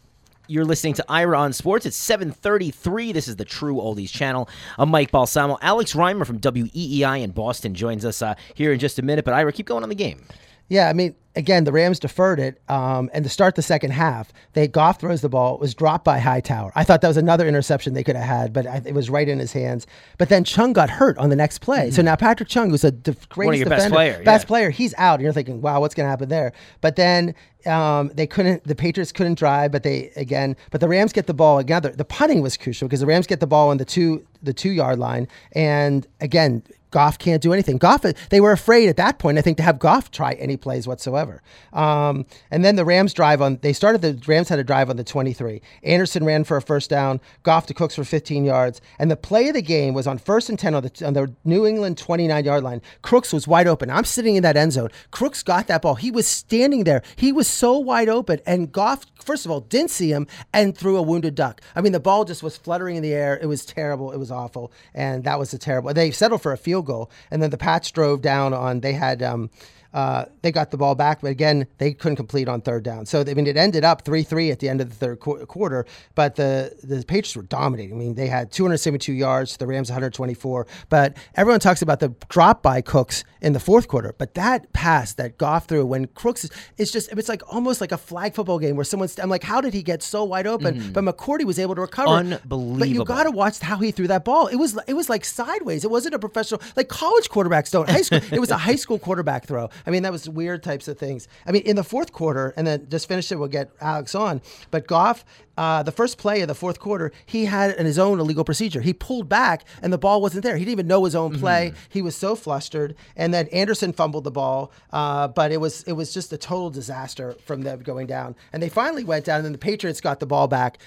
You're listening to Ira on Sports. It's 733. This is the True Oldies channel. I'm Mike Balsamo. Alex Reimer from WEEI in Boston joins us uh, here in just a minute. But Ira, keep going on the game. Yeah, I mean, again, the Rams deferred it, um, and to start the second half, they Goff throws the ball. It was dropped by Hightower. I thought that was another interception they could have had, but I, it was right in his hands. But then Chung got hurt on the next play, so now Patrick Chung, who's a def- greatest your best defender, player, best yeah. player, he's out. And you're thinking, wow, what's going to happen there? But then um, they couldn't. The Patriots couldn't drive, but they again. But the Rams get the ball again. The, the punting was crucial because the Rams get the ball on the two the two yard line, and again. Goff can't do anything. Goff, they were afraid at that point, I think, to have Goff try any plays whatsoever. Um, and then the Rams drive on. They started the Rams had a drive on the 23. Anderson ran for a first down. Goff to Cooks for 15 yards. And the play of the game was on first and 10 on the on the New England 29 yard line. Cooks was wide open. I'm sitting in that end zone. Cooks got that ball. He was standing there. He was so wide open. And Goff, first of all, didn't see him and threw a wounded duck. I mean, the ball just was fluttering in the air. It was terrible. It was awful. And that was a terrible. They settled for a field goal. And then the Pats drove down on. They had. Um, uh, they got the ball back, but again, they couldn't complete on third down. So I mean, it ended up three three at the end of the third qu- quarter. But the the Patriots were dominating. I mean, they had 272 yards, the Rams 124. But everyone talks about the drop by Cooks in the fourth quarter. But that pass that Goff threw when Cooks is it's just it's like almost like a flag football game where someone's I'm like, how did he get so wide open? But McCourty was able to recover. Unbelievable. But you got to watch how he threw that ball. It was it was like sideways. It wasn't a professional like college quarterbacks don't. High school. it was a high school quarterback throw. I mean, that was weird types of things. I mean, in the fourth quarter, and then just finish it, we'll get Alex on. But Goff, uh, the first play of the fourth quarter, he had in his own illegal procedure. He pulled back, and the ball wasn't there. He didn't even know his own play. Mm-hmm. He was so flustered, and then Anderson fumbled the ball. Uh, but it was it was just a total disaster from them going down. And they finally went down, and then the Patriots got the ball back.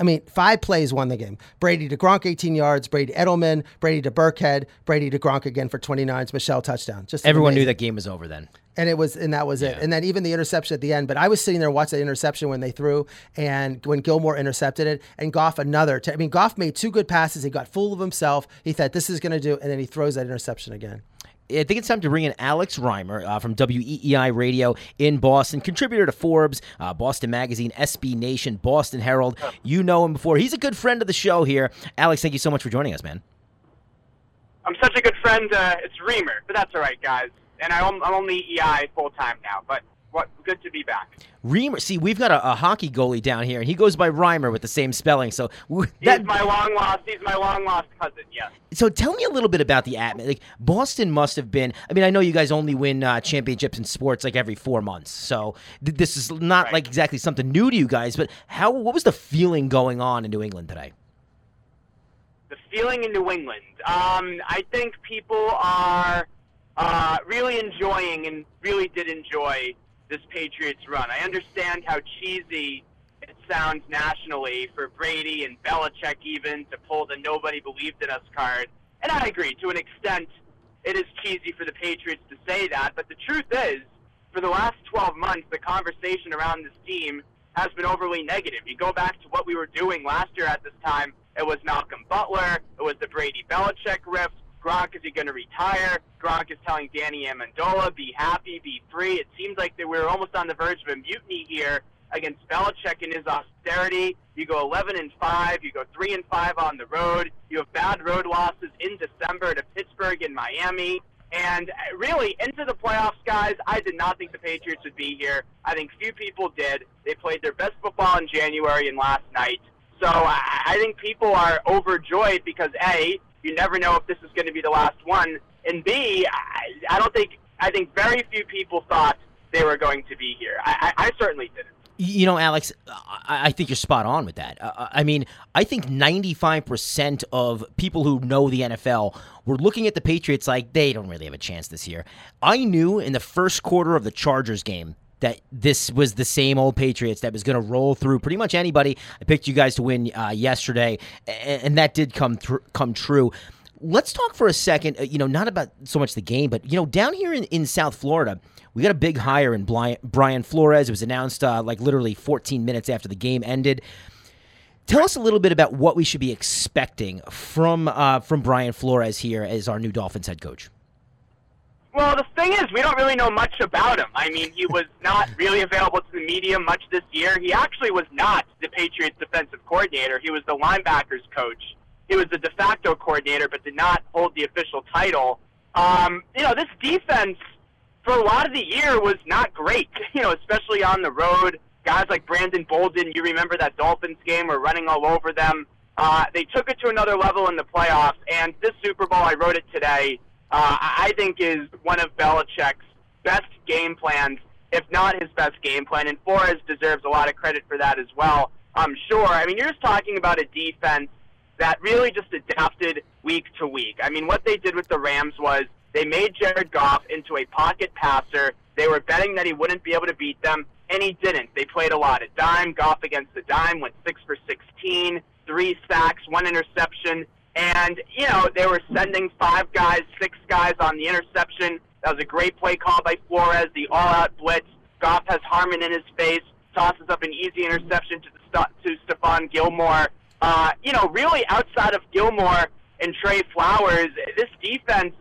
I mean, five plays won the game. Brady to Gronk, 18 yards. Brady Edelman. Brady to Burkhead. Brady to Gronk again for 29s. Michel touchdown. Just everyone amazing. knew that game was over then. And it was, and that was yeah. it. And then even the interception at the end. But I was sitting there watching the interception when they threw, and when Gilmore intercepted it, and Goff another. T- I mean, Goff made two good passes. He got full of himself. He thought this is going to do, and then he throws that interception again. I think it's time to bring in Alex Reimer uh, from WEEI Radio in Boston, contributor to Forbes, uh, Boston Magazine, SB Nation, Boston Herald. You know him before. He's a good friend of the show here. Alex, thank you so much for joining us, man. I'm such a good friend. Uh, it's Reimer, but that's all right, guys. And I'm, I'm only EI full time now, but what good to be back. Reimer, see, we've got a, a, hockey goalie down here, and he goes by Reimer with the same spelling. So that, he's my long lost. He's my long lost cousin. Yes. So tell me a little bit about the atmosphere. Like Boston must have been. I mean, I know you guys only win uh, championships in sports like every four months, so th- this is not right. like exactly something new to you guys. But how? What was the feeling going on in New England today? The feeling in New England. Um, I think people are uh, really enjoying and really did enjoy this Patriots run. I understand how cheesy it sounds nationally for Brady and Belichick even to pull the nobody believed in us card. And I agree, to an extent, it is cheesy for the Patriots to say that. But the truth is, for the last 12 months, the conversation around this team has been overly negative. You go back to what we were doing last year at this time, it was Malcolm Butler, it was the Brady Belichick rift, Gronk, is he going to retire? Gronk is telling Danny Amendola, be happy, be free. It seems like that we're almost on the verge of a mutiny here against Belichick and his austerity. You go 11 and 5, you go 3 and 5 on the road. You have bad road losses in December to Pittsburgh and Miami. And uh, really, into the playoffs, guys, I did not think the Patriots would be here. I think few people did. They played their best football in January and last night. So I think people are overjoyed because, A, you never know if this is going to be the last one. And B, I, I don't think I think very few people thought they were going to be here. I, I, I certainly didn't. You know, Alex, I think you're spot on with that. Uh, uh, I mean, I think 95% of people who know the NFL were looking at the Patriots like they don't really have a chance this year. I knew in the first quarter of the Chargers game that this was the same old Patriots that was going to roll through pretty much anybody. I picked you guys to win uh, yesterday, and, and, that did come come true. Let's talk for a second. Uh, you know, not about so much the game, but you know, down here in, in South Florida, we got a big hire in Brian Flores. It was announced uh, like literally 14 minutes after the game ended. Tell us a little bit about what we should be expecting from uh, from Brian Flores here as our new Dolphins head coach. Well, the thing is, we don't really know much about him. I mean, he was not really available to the media much this year. He actually was not the Patriots' defensive coordinator. He was the linebackers coach. He was the de facto coordinator, but did not hold the official title. Um, you know, this defense for a lot of the year was not great. You know, especially on the road. Guys like Brandon Bolden, you remember that Dolphins game, were running all over them. Uh, they took it to another level in the playoffs, and this Super Bowl, I wrote it today uh, I think is one of Belichick's best game plans, if not his best game plan. And Flores deserves a lot of credit for that as well. I'm sure. I mean, you're just talking about a defense that really just adapted week to week. I mean, what they did with the Rams was they made Jared Goff into a pocket passer. They were betting that he wouldn't be able to beat them, and he didn't. They played a lot of dime. Goff against the dime went six for 16, three sacks, one interception. And, you know, they were sending five guys, six guys on the interception. That was a great play call by Flores, the all out blitz. Goff has Harmon in his face, tosses up an easy interception to, the, to Stephon Gilmore. Uh, you know, really outside of Gilmore and Trey Flowers, this defense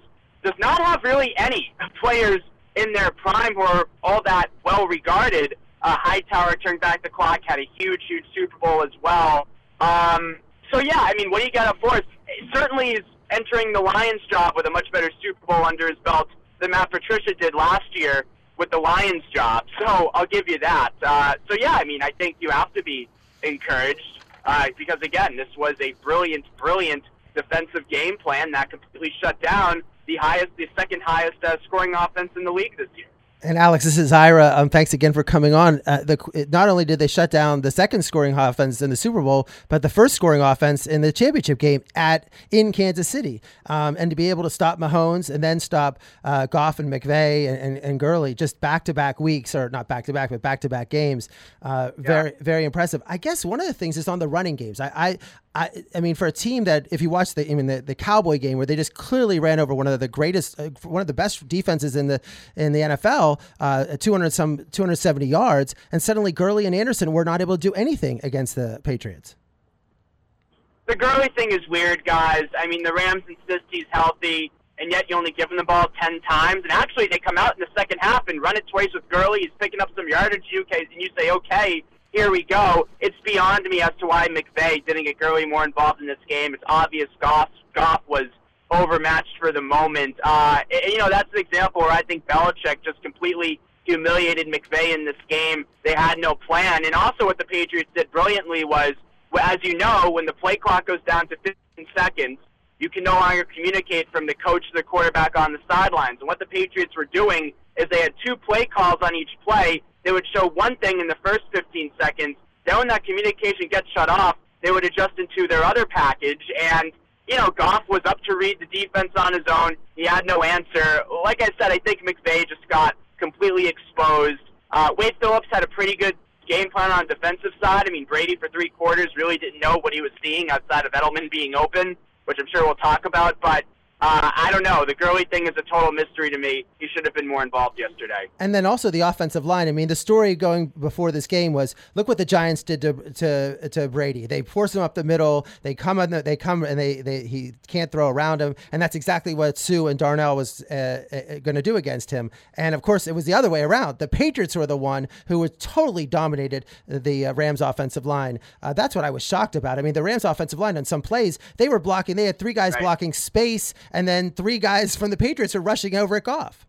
does not have really any players in their prime who are all that well regarded. Uh, Hightower turned back the clock, had a huge, huge Super Bowl as well. Um, so yeah, I mean, what do you got up for us? Certainly, he's entering the Lions job with a much better Super Bowl under his belt than Matt Patricia did last year with the Lions job. So I'll give you that. Uh, so yeah, I mean, I think you have to be encouraged uh, because again, this was a brilliant, brilliant defensive game plan that completely shut down the highest, the second highest uh, scoring offense in the league this year. And Alex, this is Ira. Um, thanks again for coming on. Uh, the, not only did they shut down the second scoring offense in the Super Bowl, but the first scoring offense in the championship game at in Kansas City, um, and to be able to stop Mahomes and then stop uh, Goff and McVay and, and, and Gurley just back to back weeks, or not back to back, but back to back games, uh, yeah. very very impressive. I guess one of the things is on the running games. I, I I, I mean, for a team that, if you watch the, I mean, the, the Cowboy game where they just clearly ran over one of the greatest, uh, one of the best defenses in the in the NFL, uh, 200 some 270 yards, and suddenly Gurley and Anderson were not able to do anything against the Patriots. The Gurley thing is weird, guys. I mean, the Rams insist he's healthy, and yet you only give him the ball 10 times. And actually, they come out in the second half and run it twice with Gurley. He's picking up some yardage, you and you say, okay, here we go. It's beyond me as to why McVay didn't get Gurley more involved in this game. It's obvious Goff, Goff was overmatched for the moment. Uh, you know, that's an example where I think Belichick just completely humiliated McVay in this game. They had no plan. And also what the Patriots did brilliantly was, as you know, when the play clock goes down to 15 seconds, you can no longer communicate from the coach to the quarterback on the sidelines. And what the Patriots were doing is they had two play calls on each play they would show one thing in the first 15 seconds. Then when that communication gets shut off, they would adjust into their other package. And, you know, Goff was up to read the defense on his own. He had no answer. Like I said, I think McVay just got completely exposed. Uh, Wade Phillips had a pretty good game plan on the defensive side. I mean, Brady for three quarters really didn't know what he was seeing outside of Edelman being open, which I'm sure we'll talk about. But uh, I don't know. The Gurley thing is a total mystery to me. He should have been more involved yesterday. And then also the offensive line. I mean, the story going before this game was look what the Giants did to to, to Brady. They force him up the middle. They come and they come and they, they he can't throw around him. And that's exactly what Suh and Donald was uh, uh, going to do against him. And of course, it was the other way around. The Patriots were the one who was totally dominated the uh, Rams offensive line. Uh, that's what I was shocked about. I mean, the Rams offensive line on some plays they were blocking. They had three guys right. blocking space and then three guys from the Patriots are rushing over at Goff.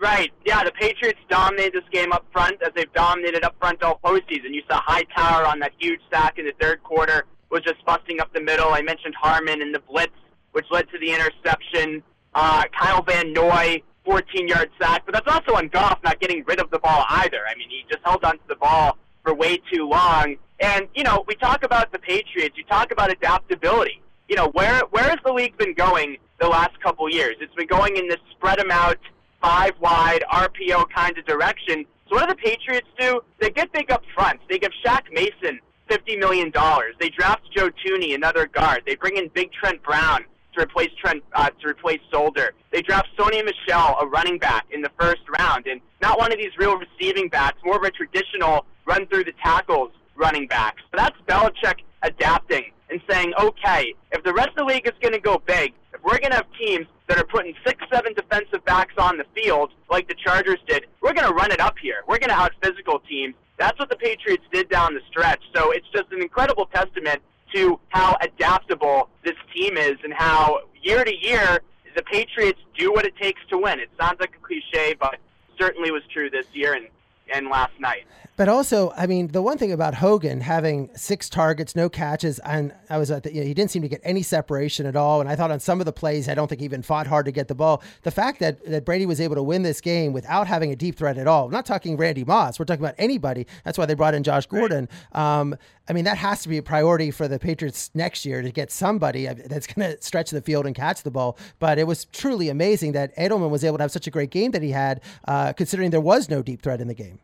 Right. Yeah, the Patriots dominated this game up front as they've dominated up front all postseason. You saw Hightower on that huge sack in the third quarter was just busting up the middle. I mentioned Harmon and the blitz, which led to the interception. Uh, Kyle Van Noy, 14-yard sack, but that's also on Goff not getting rid of the ball either. I mean, he just held onto the ball for way too long. And you know, we talk about the Patriots. You talk about adaptability you know, where where has the league been going the last couple years? It's been going in this spread them out, five wide RPO kind of direction. So what do the Patriots do? They get big up front. They give Shaq Mason fifty million dollars. They draft Joe Thuney, another guard. They bring in Big Trent Brown to replace Trent uh, to replace Solder. They draft Sony Michel, a running back, in the first round, and not one of these real receiving backs, more of a traditional run through the tackles running back. So that's Belichick adapting and saying, okay, if the rest of the league is going to go big, if we're going to have teams that are putting six, seven defensive backs on the field like the Chargers did, we're going to run it up here. We're going to out physical teams. That's what the Patriots did down the stretch. So it's just an incredible testament to how adaptable this team is and how year to year the Patriots do what it takes to win. It sounds like a cliche, but certainly was true this year and, and last night. But also, I mean, the one thing about Hogan having six targets, no catches, and I was at the, you know, he didn't seem to get any separation at all. And I thought on some of the plays, I don't think he even fought hard to get the ball. The fact that, that Brady was able to win this game without having a deep threat at all, I'm not talking Randy Moss, we're talking about anybody. That's why they brought in Josh Gordon. Right. Um, I mean, that has to be a priority for the Patriots next year to get somebody that's going to stretch the field and catch the ball. But it was truly amazing that Edelman was able to have such a great game that he had, uh, considering there was no deep threat in the game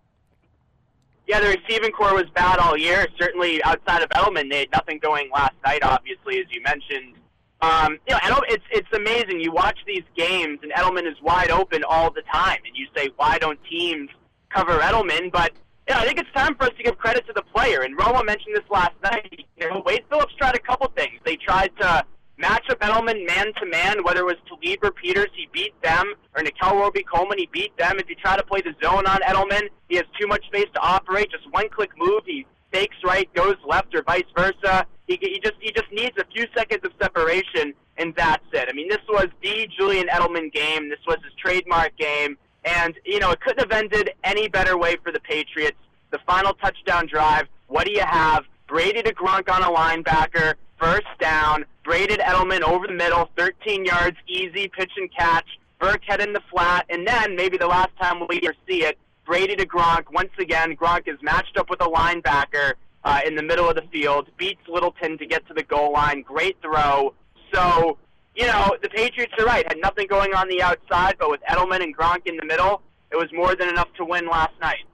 yeah, the receiving core was bad all year. Certainly outside of Edelman, they had nothing going last night. Obviously, as you mentioned, um, you know, it's it's amazing. You watch these games, and Edelman is wide open all the time, and you say, why don't teams cover Edelman? But yeah, I think it's time for us to give credit to the player. And Romo mentioned this last night. You know, Wade Phillips tried a couple things. They tried to matchup Edelman man to man, whether it was Talib or Peters, he beat them, or Nickell Robey-Coleman, he beat them. If you try to play the zone on Edelman, he has too much space to operate. Just one click move, he fakes right, goes left, or vice versa. He, he just he just needs a few seconds of separation, and that's it. I mean, this was the Julian Edelman game. This was his trademark game, and you know it couldn't have ended any better way for the Patriots. The final touchdown drive. What do you have? Brady to Gronk on a linebacker, first down. braided Edelman over the middle, 13 yards, easy pitch and catch. Burkhead in the flat, and then maybe the last time we ever see it, Brady to Gronk. Once again, Gronk is matched up with a linebacker uh, in the middle of the field, beats Littleton to get to the goal line. Great throw. So, you know, the Patriots are right. Had nothing going on the outside, but with Edelman and Gronk in the middle, it was more than enough to win last night.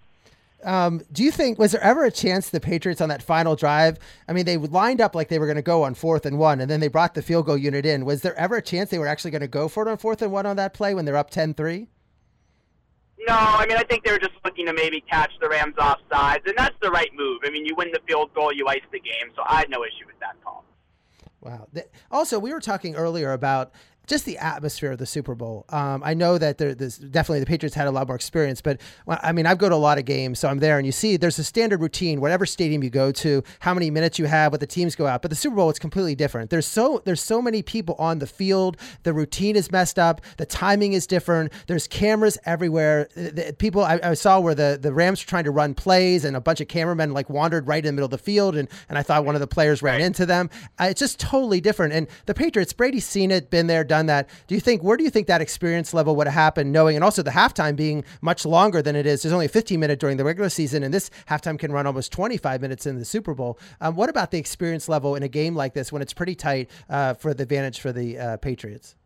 Um, do you think was there ever a chance the Patriots on that final drive? I mean, they lined up like they were going to go on fourth and one, and then they brought the field goal unit in. Was there ever a chance they were actually going to go for it on fourth and one on that play when they're up 10-3? No, I mean I think they were just looking to maybe catch the Rams off sides, and that's the right move. I mean, you win the field goal, you ice the game, so I had no issue with that call. Wow. Also, we were talking earlier about just the atmosphere of the Super Bowl. Um, I know that there, there's definitely the Patriots had a lot more experience, but I mean, I've go to a lot of games, so I'm there, and you see there's a standard routine, whatever stadium you go to, how many minutes you have, what the teams go out. But the Super Bowl, it's completely different. There's so there's so many people on the field. The routine is messed up. The timing is different. There's cameras everywhere. The, people I, I, saw where the the Rams were trying to run plays, and a bunch of cameramen like wandered right in the middle of the field, and and I thought one of the players ran into them. Uh, it's just totally different. And the Patriots, Brady's seen it, been there, done that. Do you think where do you think that experience level would have happened, knowing and also the halftime being much longer than it is? There's only a 15 minute during the regular season, and this halftime can run almost 25 minutes in the Super Bowl. Um, what about the experience level in a game like this when it's pretty tight uh, for the advantage for the uh, Patriots?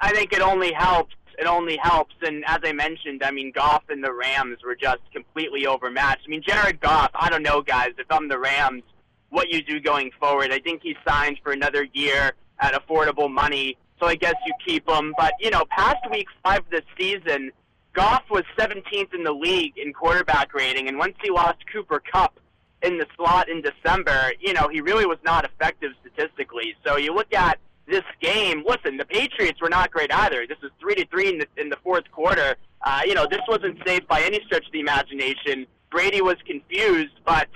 I think it only helps. It only helps. And as I mentioned, I mean, Goff and the Rams were just completely overmatched. I mean, Jared Goff, I don't know, guys, if I'm the Rams, what you do going forward. I think he signed for another year at affordable money so I guess you keep him. But, you know, past week five this season, Goff was 17th in the league in quarterback rating, and once he lost Cooper Kupp in the slot in December, you know, he really was not effective statistically. So you look at this game. Listen, the Patriots were not great either. This was three to three in the, in the fourth quarter. Uh, you know, this wasn't safe by any stretch of the imagination. Brady was confused, but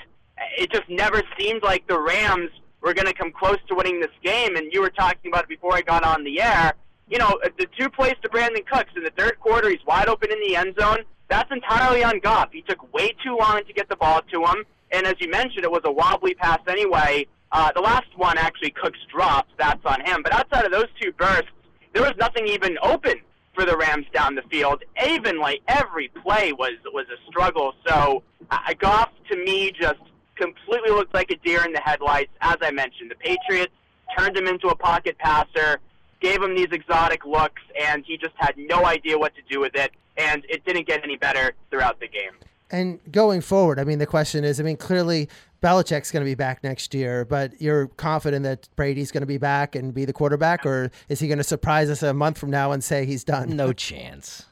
it just never seemed like the Rams we're going to come close to winning this game. And you were talking about it before I got on the air. You know, the two plays to Brandin Cooks in the third quarter, he's wide open in the end zone. That's entirely on Goff. He took way too long to get the ball to him. And as you mentioned, it was a wobbly pass anyway. Uh, the last one actually Cooks dropped. That's on him. But outside of those two bursts, there was nothing even open for the Rams down the field. Even like every play was was a struggle. So uh, Goff to me just completely looked like a deer in the headlights. As I mentioned, the Patriots turned him into a pocket passer, gave him these exotic looks, and he just had no idea what to do with it. And it didn't get any better throughout the game. And going forward, I mean, the question is, I mean, clearly Belichick's going to be back next year, but you're confident that Brady's going to be back and be the quarterback, or is he going to surprise us a month from now and say he's done? No chance.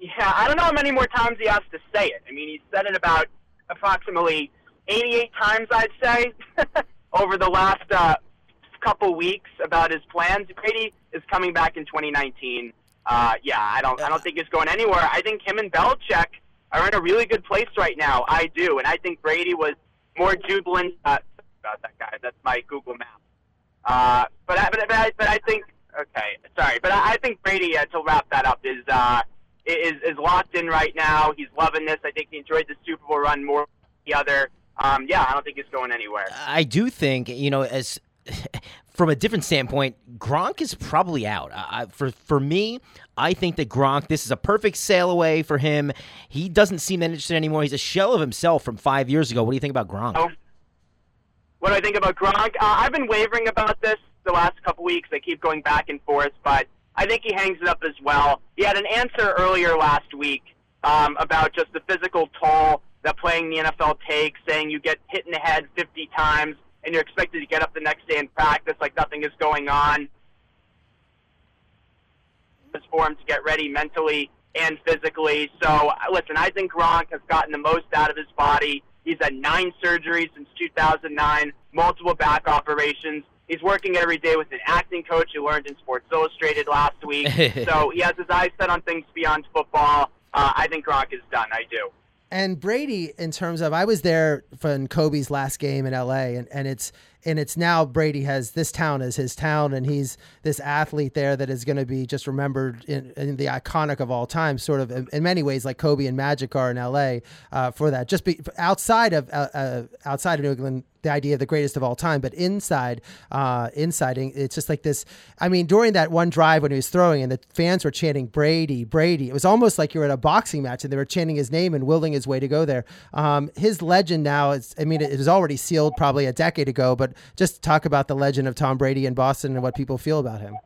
Yeah, I don't know how many more times he has to say it. I mean, he said it about approximately 88 times, I'd say, over the last uh, couple weeks about his plans. Brady is coming back in 2019. Uh, yeah, I don't, I don't think he's going anywhere. I think him and Belichick are in a really good place right now. I do, and I think Brady was more jubilant uh, about that guy. That's my Google map. Uh, but I, but, but I, but I think okay, sorry, but I, I think Brady uh, to wrap that up is uh, is is locked in right now. He's loving this. I think he enjoyed the Super Bowl run more than the other. Um, yeah, I don't think he's going anywhere. I do think you know as. from a different standpoint, Gronk is probably out. Uh, for for me, I think that Gronk, this is a perfect sail away for him. He doesn't seem that interested anymore. He's a shell of himself from five years ago. What do you think about Gronk? Oh. What do I think about Gronk? Uh, I've been wavering about this the last couple weeks. I keep going back and forth, but I think he hangs it up as well. He had an answer earlier last week um, about just the physical toll that playing the NFL takes, saying you get hit in the head 50 times and you're expected to get up the next day and practice like nothing is going on. It's For him to get ready mentally and physically. So, listen, I think Gronk has gotten the most out of his body. He's had nine surgeries since 2009, multiple back operations. He's working every day with an acting coach who learned in Sports Illustrated last week. so he has his eyes set on things beyond football. Uh, I think Gronk is done. I do. And Brady, in terms of, I was there for Kobe's last game in LA, and, and it's and it's now Brady has this town as his town, and he's this athlete there that is going to be just remembered in, in, the iconic of all time, sort of in, in, many ways, like Kobe and Magic are in L.A. Uh, for that. Just be outside of uh, uh, outside of New England, the idea of the greatest of all time, but inside, uh, it's just like this. I mean, during that one drive when he was throwing and the fans were chanting Brady, Brady, it was almost like you were at a boxing match and they were chanting his name and willing his way to go there. Um, his legend now is, I mean, it was already sealed probably a decade ago, but just talk about the legend of Tom Brady in Boston and what people feel about him.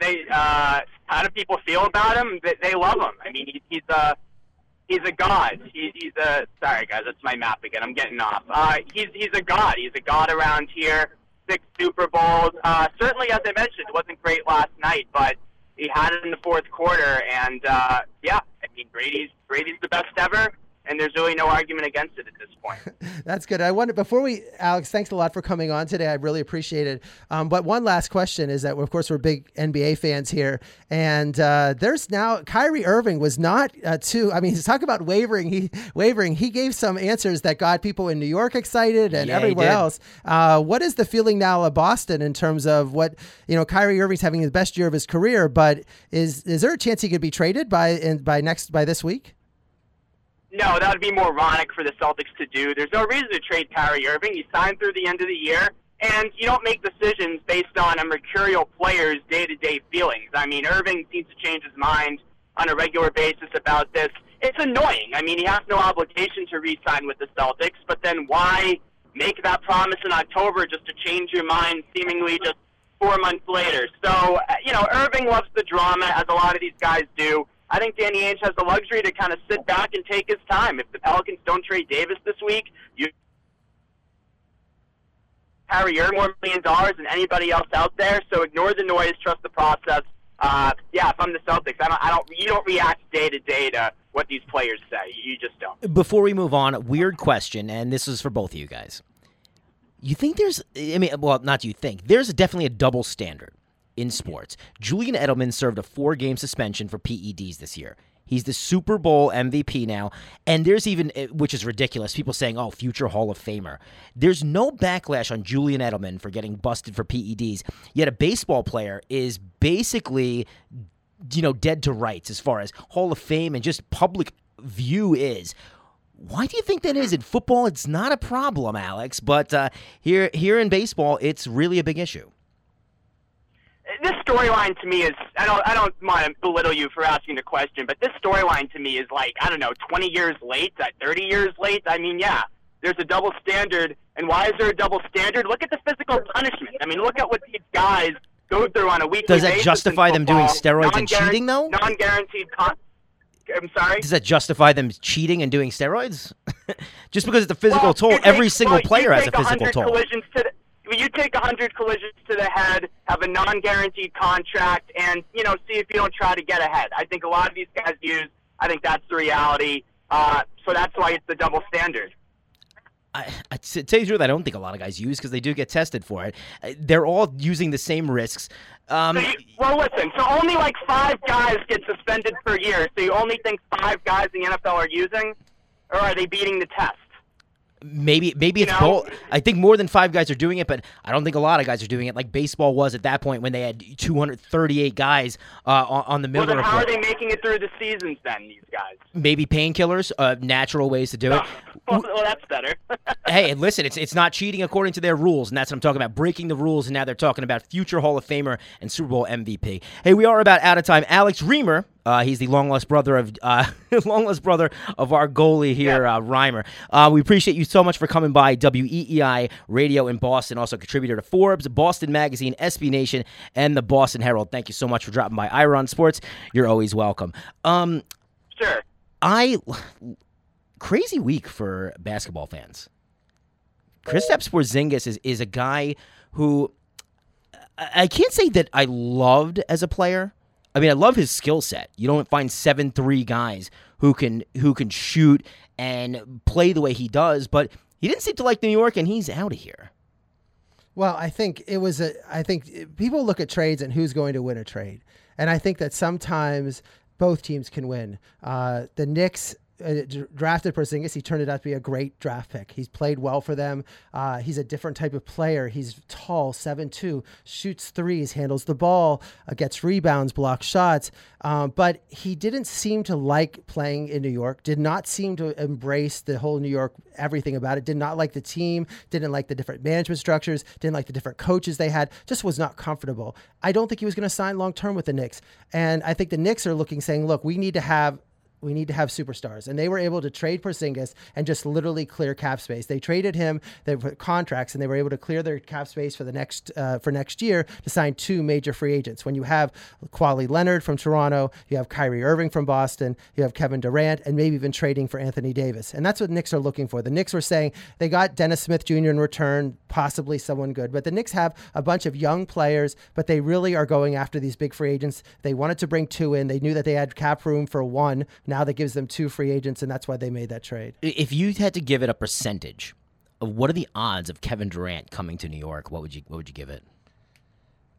They, uh, how do people feel about him? They, they love him. I mean, he, he's a, he's a god. He, he's a sorry guys, that's my map again. I'm getting off. Uh, he's he's a god. He's a god around here. Six Super Bowls. Uh, certainly, as I mentioned, wasn't great last night, but he had it in the fourth quarter, and uh, yeah, I mean Brady's Brady's the best ever and there's really no argument against it at this point. That's good. I wanted before we, Alex, thanks a lot for coming on today. I really appreciate it. Um, but one last question is that, of course, we're big NBA fans here, and uh, there's now Kyrie Irving was not uh, too. I mean, he's talk about wavering. He wavering. He gave some answers that got people in New York excited and yeah, everywhere else. Uh, what is the feeling now of Boston in terms of what you know? Kyrie Irving's having the best year of his career, but is is there a chance he could be traded by in, by next by this week? No, that would be moronic for the Celtics to do. There's no reason to trade Kyrie Irving. He signed through the end of the year, and you don't make decisions based on a mercurial player's day-to-day feelings. I mean, Irving seems to change his mind on a regular basis about this. It's annoying. I mean, he has no obligation to re-sign with the Celtics, but then why make that promise in October just to change your mind seemingly just four months later? So, uh, you know, Irving loves the drama, as a lot of these guys do. I think Danny Ainge has the luxury to kind of sit back and take his time. If the Pelicans don't trade Davis this week, you Harry earn more million dollars than anybody else out there. So ignore the noise, trust the process. Uh, yeah, if I'm the Celtics, I don't, I don't, you don't react day to day to what these players say. You just don't. Before we move on, weird question, and this is for both of you guys. You think there's, I mean, well, not you think, there's definitely a double standard in sports. Julian Edelman served a four game suspension for PEDs this year. He's the Super Bowl MVP now. And there's even, eh, which is ridiculous, people saying, oh, future Hall of Famer. There's no backlash on Julian Edelman for getting busted for PEDs. Yet a baseball player is basically, you know, dead to rights as far as Hall of Fame and just public view is. Why do you think that is? In football, it's not a problem, Alex, but uh, here here in baseball, it's really a big issue this storyline to me is I don't I don't want to belittle you for asking the question, but this storyline to me is like I don't know, 20 years late, uh, 30 years late. I mean, yeah, there's a double standard, and why is there a double standard? Look at the physical punishment. I mean, look at what these guys go through on a weekly. Does that justify them doing steroids and cheating though? Non-guaranteed. Con- I'm sorry. Does that justify them cheating and doing steroids? Just because it's a physical well, toll, every single well, player has a physical toll. Collisions to the, you take 100 collisions to the head, have a non-guaranteed contract, and you know see if you don't try to get ahead. I think a lot of these guys use. I think that's the reality. Uh, so that's why it's the double standard. I, I, tell you the truth, I don't think a lot of guys use because they do get tested for it. Uh, they're all using the same risks. Um, so you, well, listen. So only like five guys get suspended per year. So you only think five guys in the NFL are using, or are they beating the test? Maybe maybe it's both. I think more than five guys are doing it, but I don't think a lot of guys are doing it like baseball was at that point when they had 238 guys uh, on, on, the Miller well, how are they making it through the seasons then? These guys maybe painkillers, uh, natural ways to do it. well, that's better. hey, and listen, it's it's not cheating according to their rules, and that's what I'm talking about. Breaking the rules, and now they're talking about future Hall of Famer and Super Bowl MVP. Hey, we are about out of time. Alex Reimer uh, he's the long lost brother of uh, long lost brother of our goalie here, yeah. uh, Reimer. Uh, we appreciate you so much for coming by WEEI Radio in Boston. Also contributor to Forbes, Boston Magazine, SB Nation, and the Boston Herald. Thank you so much for dropping by Ira on Sports. You're always welcome. Um, sure. I crazy week for basketball fans. Kristaps Porzingis is is a guy who I can't say that I loved as a player I mean, I love his skill set. You don't find seven three guys who can who can shoot and play the way he does, but he didn't seem to like New York, and he's out of here. Well, I think it was a. I think people look at trades and who's going to win a trade, and I think that sometimes both teams can win. Uh, the Knicks uh, drafted Porzingis. He turned it out to be a great draft pick. He's played well for them. Uh, he's a different type of player. He's tall, seven two, shoots threes, handles the ball, uh, gets rebounds, blocks shots. Um, but he didn't seem to like playing in New York. Did not seem to embrace the whole New York everything about it. Did not like the team. Didn't like the different management structures. Didn't like the different coaches they had. Just was not comfortable. I don't think he was going to sign long term with the Knicks. And I think the Knicks are looking, saying, "Look, we need to have we need to have superstars. And they were able to trade Porzingis and just literally clear cap space. They traded him their contracts and they were able to clear their cap space for the next uh, for next year to sign two major free agents. When you have Kawhi Leonard from Toronto, you have Kyrie Irving from Boston, you have Kevin Durant, and maybe even trading for Anthony Davis. And that's what Knicks are looking for. The Knicks were saying they got Dennis Smith Jr. in return, possibly someone good. But the Knicks have a bunch of young players, but they really are going after these big free agents. They wanted to bring two in. They knew that they had cap room for one. Now that gives them two free agents, and that's why they made that trade. If you had to give it a percentage, what are the odds of Kevin Durant coming to New York? What would you What would you give it?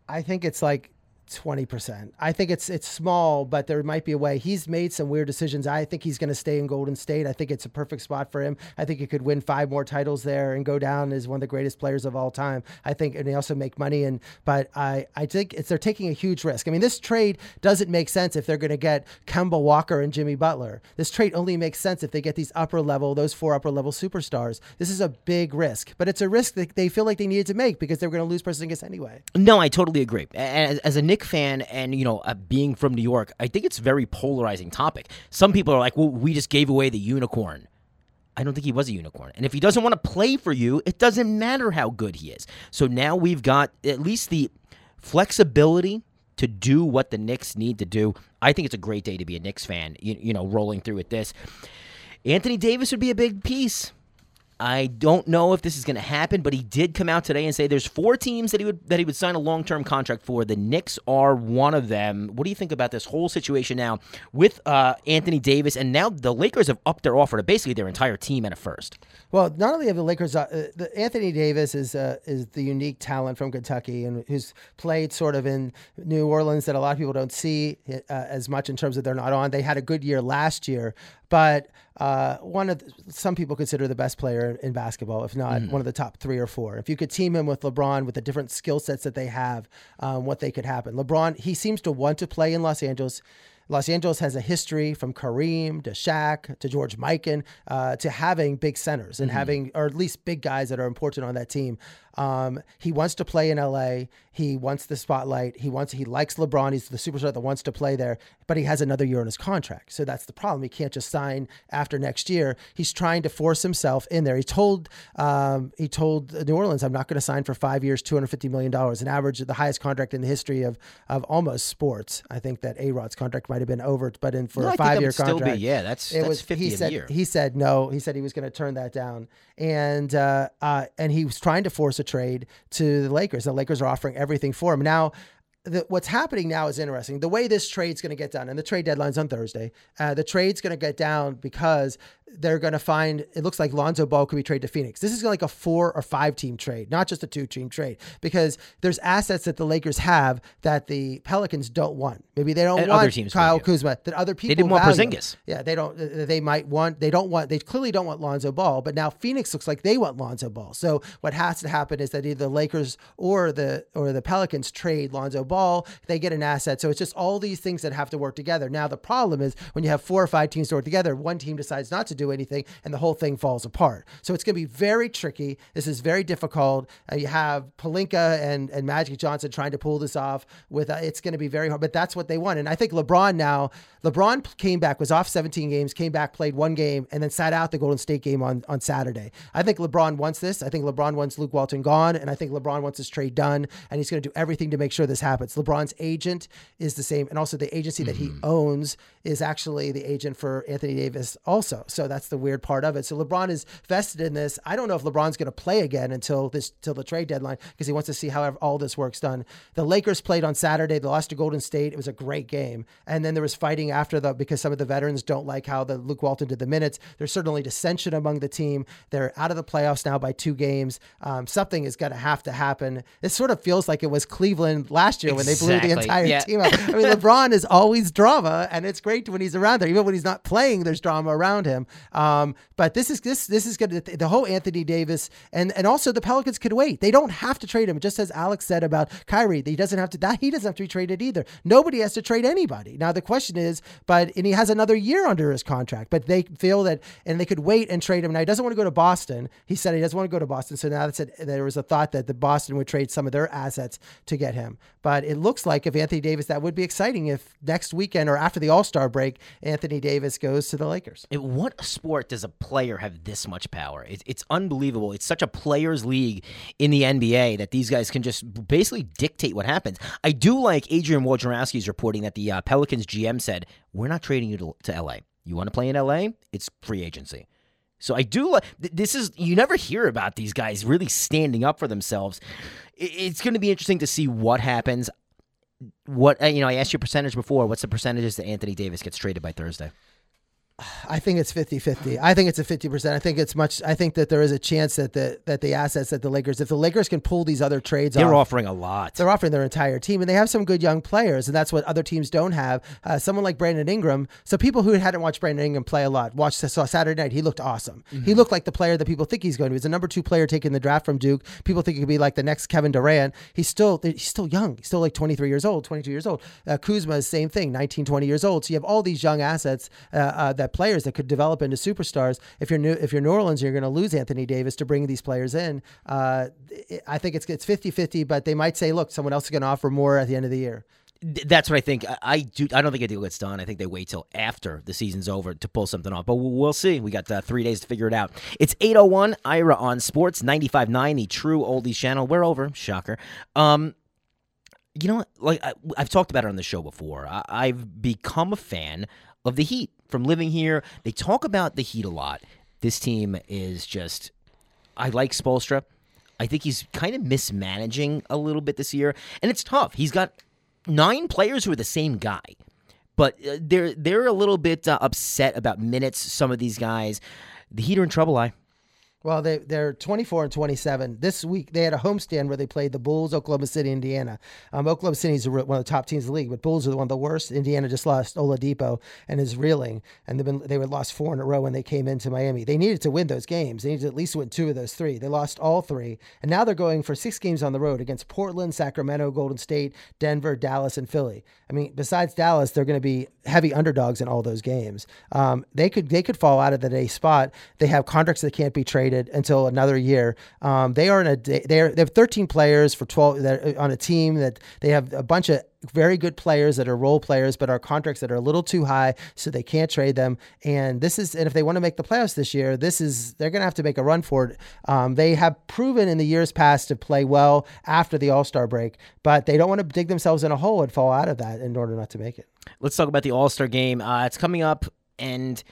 I think it's like twenty percent. I think it's it's small, but there might be a way. He's made some weird decisions. I think he's going to stay in Golden State. I think it's a perfect spot for him. I think he could win five more titles there and go down as one of the greatest players of all time. I think, and they also make money. And but I I think it's they're taking a huge risk. I mean, this trade doesn't make sense if they're going to get Kemba Walker and Jimmy Butler. This trade only makes sense if they get these upper level, those four upper level superstars. This is a big risk, but it's a risk that they feel like they needed to make because they're going to lose Porzingis anyway. No, I totally agree. As, as a Knick fan, and you know, uh, being from New York, I think it's very polarizing topic. Some people are like, "Well, we just gave away the unicorn." I don't think he was a unicorn. And if he doesn't want to play for you, it doesn't matter how good he is. So now we've got at least the flexibility to do what the Knicks need to do. I think it's a great day to be a Knicks fan, you, you know, rolling through with this. Anthony Davis would be a big piece. I don't know if this is going to happen, but he did come out today and say there's four teams that he would that he would sign a long term contract for. The Knicks are one of them. What do you think about this whole situation now with uh, Anthony Davis? And now the Lakers have upped their offer to basically their entire team at a first. Well, not only have the Lakers, uh, the, Anthony Davis is uh, is the unique talent from Kentucky and who's played sort of in New Orleans that a lot of people don't see uh, as much in terms of they're not on. They had a good year last year, but uh, one of the, some people consider the best player in basketball, if not mm. one of the top three or four. If you could team him with LeBron with the different skill sets that they have, um, what they could happen. LeBron, he seems to want to play in Los Angeles. Los Angeles has a history from Kareem to Shaq to George Mikan uh, to having big centers and mm-hmm. having, or at least big guys that are important on that team. Um, he wants to play in LA. He wants the spotlight. He wants he likes LeBron. He's the superstar that wants to play there, but he has another year on his contract. So that's the problem. He can't just sign after next year. He's trying to force himself in there. He told um, he told New Orleans, "I'm not going to sign for five years, 250 million dollars, an average, the highest contract in the history of of almost sports. I think that A Rod's contract might have been over, but in for no, a five year contract, be, yeah, that's it that's was 50 he said year. he said no. He said he was going to turn that down, and uh, uh, and he was trying to force a trade to the Lakers. The Lakers are offering everything for him. Now, the, what's happening now is interesting. The way this trade's going to get done, and the trade deadline's on Thursday. Uh, the trade's going to get down because they're going to find it looks like Lonzo Ball could be traded to Phoenix. This is like a four or five team trade, not just a two team trade, because there's assets that the Lakers have that the Pelicans don't want. Maybe they don't and want other teams Kyle Kuzma. That other people they didn't want value. Porzingis. Yeah, they don't. They might want. They don't want. They clearly don't want Lonzo Ball. But now Phoenix looks like they want Lonzo Ball. So what has to happen is that either the Lakers or the or the Pelicans trade Lonzo Ball. They get an asset. So it's just all these things that have to work together. Now the problem is when you have four or five teams to work together, one team decides not to do anything, and the whole thing falls apart. So it's going to be very tricky. This is very difficult. Uh, you have Pelinka and, and Magic Johnson trying to pull this off. With uh, it's going to be very hard, but that's what they want. And I think LeBron now, LeBron came back, was off 17 games, came back, played one game, and then sat out the Golden State game on on Saturday. I think LeBron wants this. I think LeBron wants Luke Walton gone, and I think LeBron wants this trade done, and he's going to do everything to make sure this happens. LeBron's agent is the same, and also the agency mm-hmm. that he mm-hmm. owns is actually the agent for Anthony Davis also. So That's the weird part of it. So LeBron is vested in this. I don't know if LeBron's going to play again until this till the trade deadline because he wants to see how all this works done. The Lakers played on Saturday. They lost to Golden State. It was a great game. And then there was fighting after the because some of the veterans don't like how the Luke Walton did the minutes. There's certainly dissension among the team. They're out of the playoffs now by two games. Um, something is going to have to happen. It sort of feels like it was Cleveland last year exactly. when they blew the entire yeah. team up. I mean, LeBron is always drama, and it's great when he's around there. Even when he's not playing, there's drama around him. Um, but this is this this is to the whole Anthony Davis and and also the Pelicans could wait. They don't have to trade him. Just as Alex said about Kyrie, he doesn't have to. That he doesn't have to be traded either. Nobody has to trade anybody. Now the question is, but and he has another year under his contract. But they feel that and they could wait and trade him. Now he doesn't want to go to Boston. He said he doesn't want to go to Boston. So now that's a, there was a thought that the Boston would trade some of their assets to get him. But it looks like if Anthony Davis, that would be exciting if next weekend or after the All Star break, Anthony Davis goes to the Lakers. what sport does a player have this much power? It's, it's unbelievable. It's such a players' league in the NBA that these guys can just basically dictate what happens. I do like Adrian Wojnarowski's reporting that the uh, Pelicans GM said, "We're not trading you to, to LA. You want to play in LA? It's free agency." So I do like this is you never hear about these guys really standing up for themselves. It's going to be interesting to see what happens. What uh, you know, I asked you percentage before. What's the percentages that Anthony Davis gets traded by Thursday? I think it's 50-50. I think it's a 50%. I think it's much I think that there is a chance that the that the assets that the Lakers if the Lakers can pull these other trades They're off, offering a lot. They're offering their entire team and they have some good young players and that's what other teams don't have. Uh, someone like Brandon Ingram. So people who hadn't watched Brandon Ingram play a lot watched saw Saturday night. He looked awesome. Mm-hmm. He looked like the player that people think he's going to. He's a number 2 player taking the draft from Duke. People think he could be like the next Kevin Durant. He's still he's still young. He's still like 23 years old, 22 years old. Uh, Kuzma is the same thing, 19, 20 years old. So you have all these young assets uh, uh that players that could develop into superstars. If you're new, if you're New Orleans, you're going to lose Anthony Davis to bring these players in. Uh, I think it's it's 50-50, but they might say, look, someone else is going to offer more at the end of the year. That's what I think. I do. I don't think a deal gets done. I think they wait till after the season's over to pull something off. But we'll see. We got uh, three days to figure it out. It's eight oh one Ira on Sports ninety five nine, the True Oldies channel. We're over. Shocker. Um, you know, like I, have talked about it on the show before. I, I've become a fan of the Heat from living here. They talk about the Heat a lot. This team is just. I like Spoelstra. I think he's kind of mismanaging a little bit this year, and it's tough. He's got nine players who are the same guy, but uh, they're they're a little bit uh, upset about minutes. Some of these guys, the Heat are in trouble. I well, they they're 24 and 27. This week they had a homestand where they played the Bulls, Oklahoma City, Indiana. Um, Oklahoma City is one of the top teams in the league, but Bulls are one of the worst. Indiana just lost Oladipo and is reeling, and they've been they were lost four in a row when they came into Miami. They needed to win those games. They needed to at least win two of those three. They lost all three, and now they're going for six games on the road against Portland, Sacramento, Golden State, Denver, Dallas, and Philly. I mean, besides Dallas, they're going to be heavy underdogs in all those games. Um, they could they could fall out of the day spot. They have contracts that can't be traded until another year. Um, they are in a they are, they have 13 players for 12 that on a team that they have a bunch of very good players that are role players, but are contracts that are a little too high, so they can't trade them. And this is, and if they want to make the playoffs this year, this is they're going to have to make a run for it. Um, they have proven in the years past to play well after the All Star break, but they don't want to dig themselves in a hole and fall out of that in order not to make it. Let's talk about the All Star game. Uh, it's coming up, and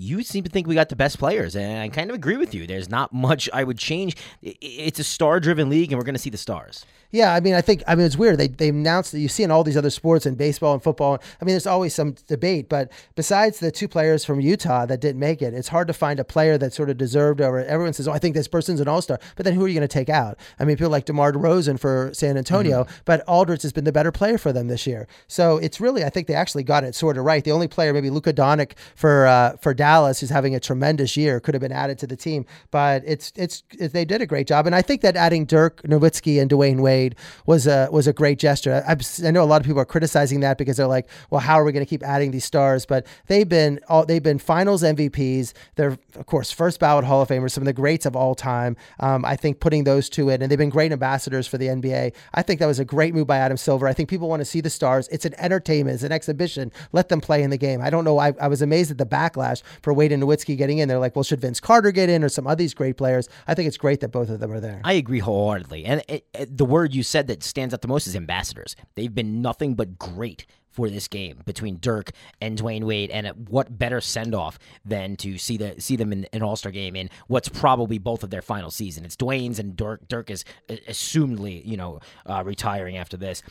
you seem to think we got the best players, and I kind of agree with you. There's not much I would change. It's a star driven league, and we're going to see the stars. Yeah, I mean, I think I mean it's weird. They they announced that you see in all these other sports and baseball and football. I mean, there's always some debate, but besides the two players from Utah that didn't make it, it's hard to find a player that sort of deserved over. Everyone says, "Oh, I think this person's an all star," but then who are you going to take out? I mean, people like DeMar DeRozan for San Antonio, mm-hmm. but Aldridge has been the better player for them this year. So it's really, I think they actually got it sort of right. The only player, maybe Luka Doncic for uh, for Dallas, who's having a tremendous year, could have been added to the team, but it's it's it, they did a great job, and I think that adding Dirk Nowitzki and Dwyane Wade was a was a great gesture. I, I, know a lot of people are criticizing that because they're like, well, how are we going to keep adding these stars? But they've been all they've been Finals MVPs. They're of course first ballot Hall of Famers, some of the greats of all time. Um, I think putting those two in, and they've been great ambassadors for the NBA. I think that was a great move by Adam Silver. I think people want to see the stars. It's an entertainment, it's an exhibition. Let them play in the game. I don't know. I, I was amazed at the backlash for Wade and Nowitzki getting in. They're like, well, should Vince Carter get in or some of these great players? I think it's great that both of them are there. I agree wholeheartedly. And it, it, the word you said that stands out the most is ambassadors. They've been nothing but great for this game between Dirk and Dwyane Wade, and what better send off than to see the see them in an All Star game in what's probably both of their final season. It's Dwyane's and Dirk. Dirk is assumedly you know uh, retiring after this.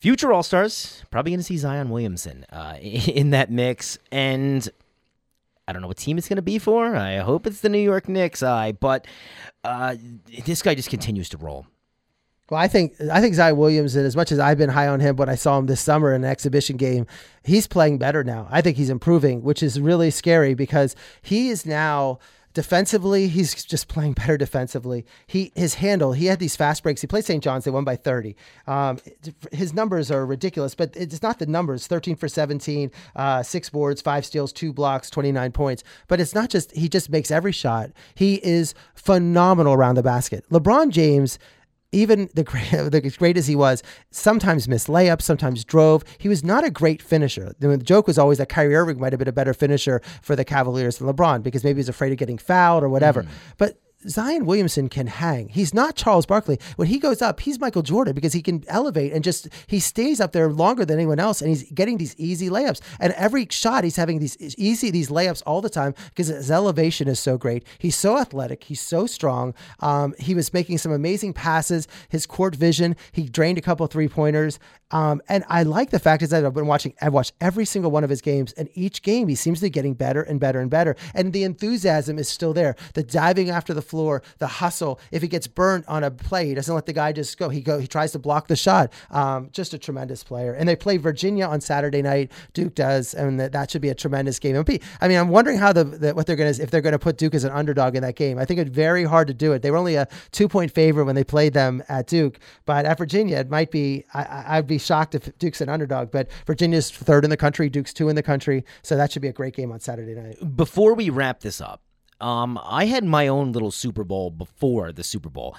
Future All Stars probably going to see Zion Williamson uh, in that mix, and I don't know what team it's going to be for. I hope it's the New York Knicks. I but uh, this guy just continues to roll. Well, I think I think Zion Williamson, as much as I've been high on him when I saw him this summer in an exhibition game, he's playing better now. I think he's improving, which is really scary because he is now defensively, he's just playing better defensively. He his handle, he had these fast breaks. He played St. John's, they won by 30. Um, his numbers are ridiculous, but it's not the numbers 13 for 17, uh, six boards, five steals, two blocks, 29 points. But it's not just, he just makes every shot. He is phenomenal around the basket. LeBron James even the great, the great as he was, sometimes missed layups, sometimes drove. He was not a great finisher. The joke was always that Kyrie Irving might have been a better finisher for the Cavaliers than LeBron because maybe he's afraid of getting fouled or whatever. Mm. But Zion Williamson can hang. He's not Charles Barkley. When he goes up, he's Michael Jordan because he can elevate and just he stays up there longer than anyone else, and he's getting these easy layups. And every shot, he's having these easy these layups all the time because his elevation is so great. He's so athletic. He's so strong. Um, he was making some amazing passes. His court vision. He drained a couple three pointers. Um, and I like the fact is that I've been watching. I've watched every single one of his games, and each game he seems to be getting better and better and better. And the enthusiasm is still there. The diving after the floor, the hustle. If he gets burnt on a play, he doesn't let the guy just go. He go. He tries to block the shot. Um, just a tremendous player. And they play Virginia on Saturday night. Duke does, and that, that should be a tremendous game. I mean, I'm wondering how the, the what they're going to if they're going to put Duke as an underdog in that game. I think it's very hard to do it. They were only a two point favorite when they played them at Duke, but at Virginia it might be. I, I'd be shocked if Duke's an underdog. But Virginia's third in the country. Duke's two in the country. So that should be a great game on Saturday night. Before we wrap this up, um, I had my own little Super Bowl before the Super Bowl.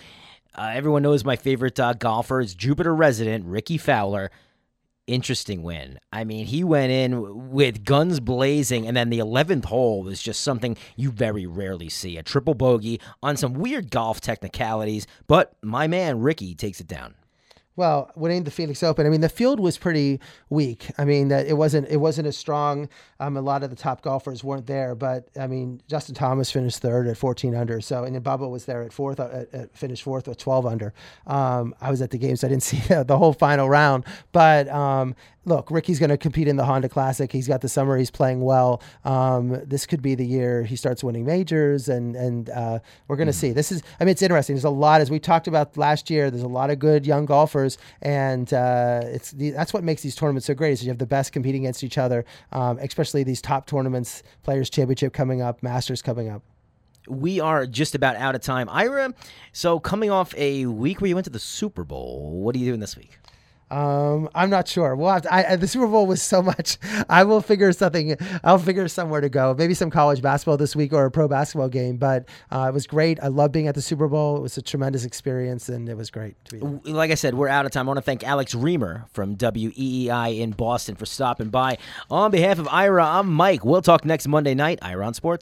Uh, everyone knows my favorite uh, golfer is Jupiter resident Rickie Fowler. Interesting win. I mean, he went in with guns blazing, and then the 11th hole was just something you very rarely see a triple bogey on some weird golf technicalities. But my man, Rickie, takes it down. Well, winning the Phoenix Open, I mean, the field was pretty weak. I mean, that it wasn't it wasn't as strong. Um, a lot of the top golfers weren't there, but I mean, Justin Thomas finished third at 14 under. So, and then Bubba was there at fourth, uh, at, finished fourth with 12 under. Um, I was at the game, so I didn't see the whole final round. But um, look, Rickie's going to compete in the Honda Classic. He's got the summer. He's playing well. Um, this could be the year he starts winning majors, and and uh, we're going to mm. see. This is, I mean, it's interesting. There's a lot, as we talked about last year. There's a lot of good young golfers, and uh, it's the, that's what makes these tournaments so great. Is you have the best competing against each other, um, especially these top tournaments, Players Championship coming up, Masters coming up we are just about out of time. Ira, so coming off a week where you went to the Super Bowl, what are you doing this week? Um, I'm not sure. We'll have to, I, the Super Bowl was so much. I will figure something. I'll figure somewhere to go. Maybe some college basketball this week or a pro basketball game. But uh, it was great. I love being at the Super Bowl. It was a tremendous experience, and it was great. to be Like I said, we're out of time. I want to thank Alex Reimer from WEEI in Boston for stopping by. On behalf of Ira, I'm Mike. We'll talk next Monday night. Ira on Sports.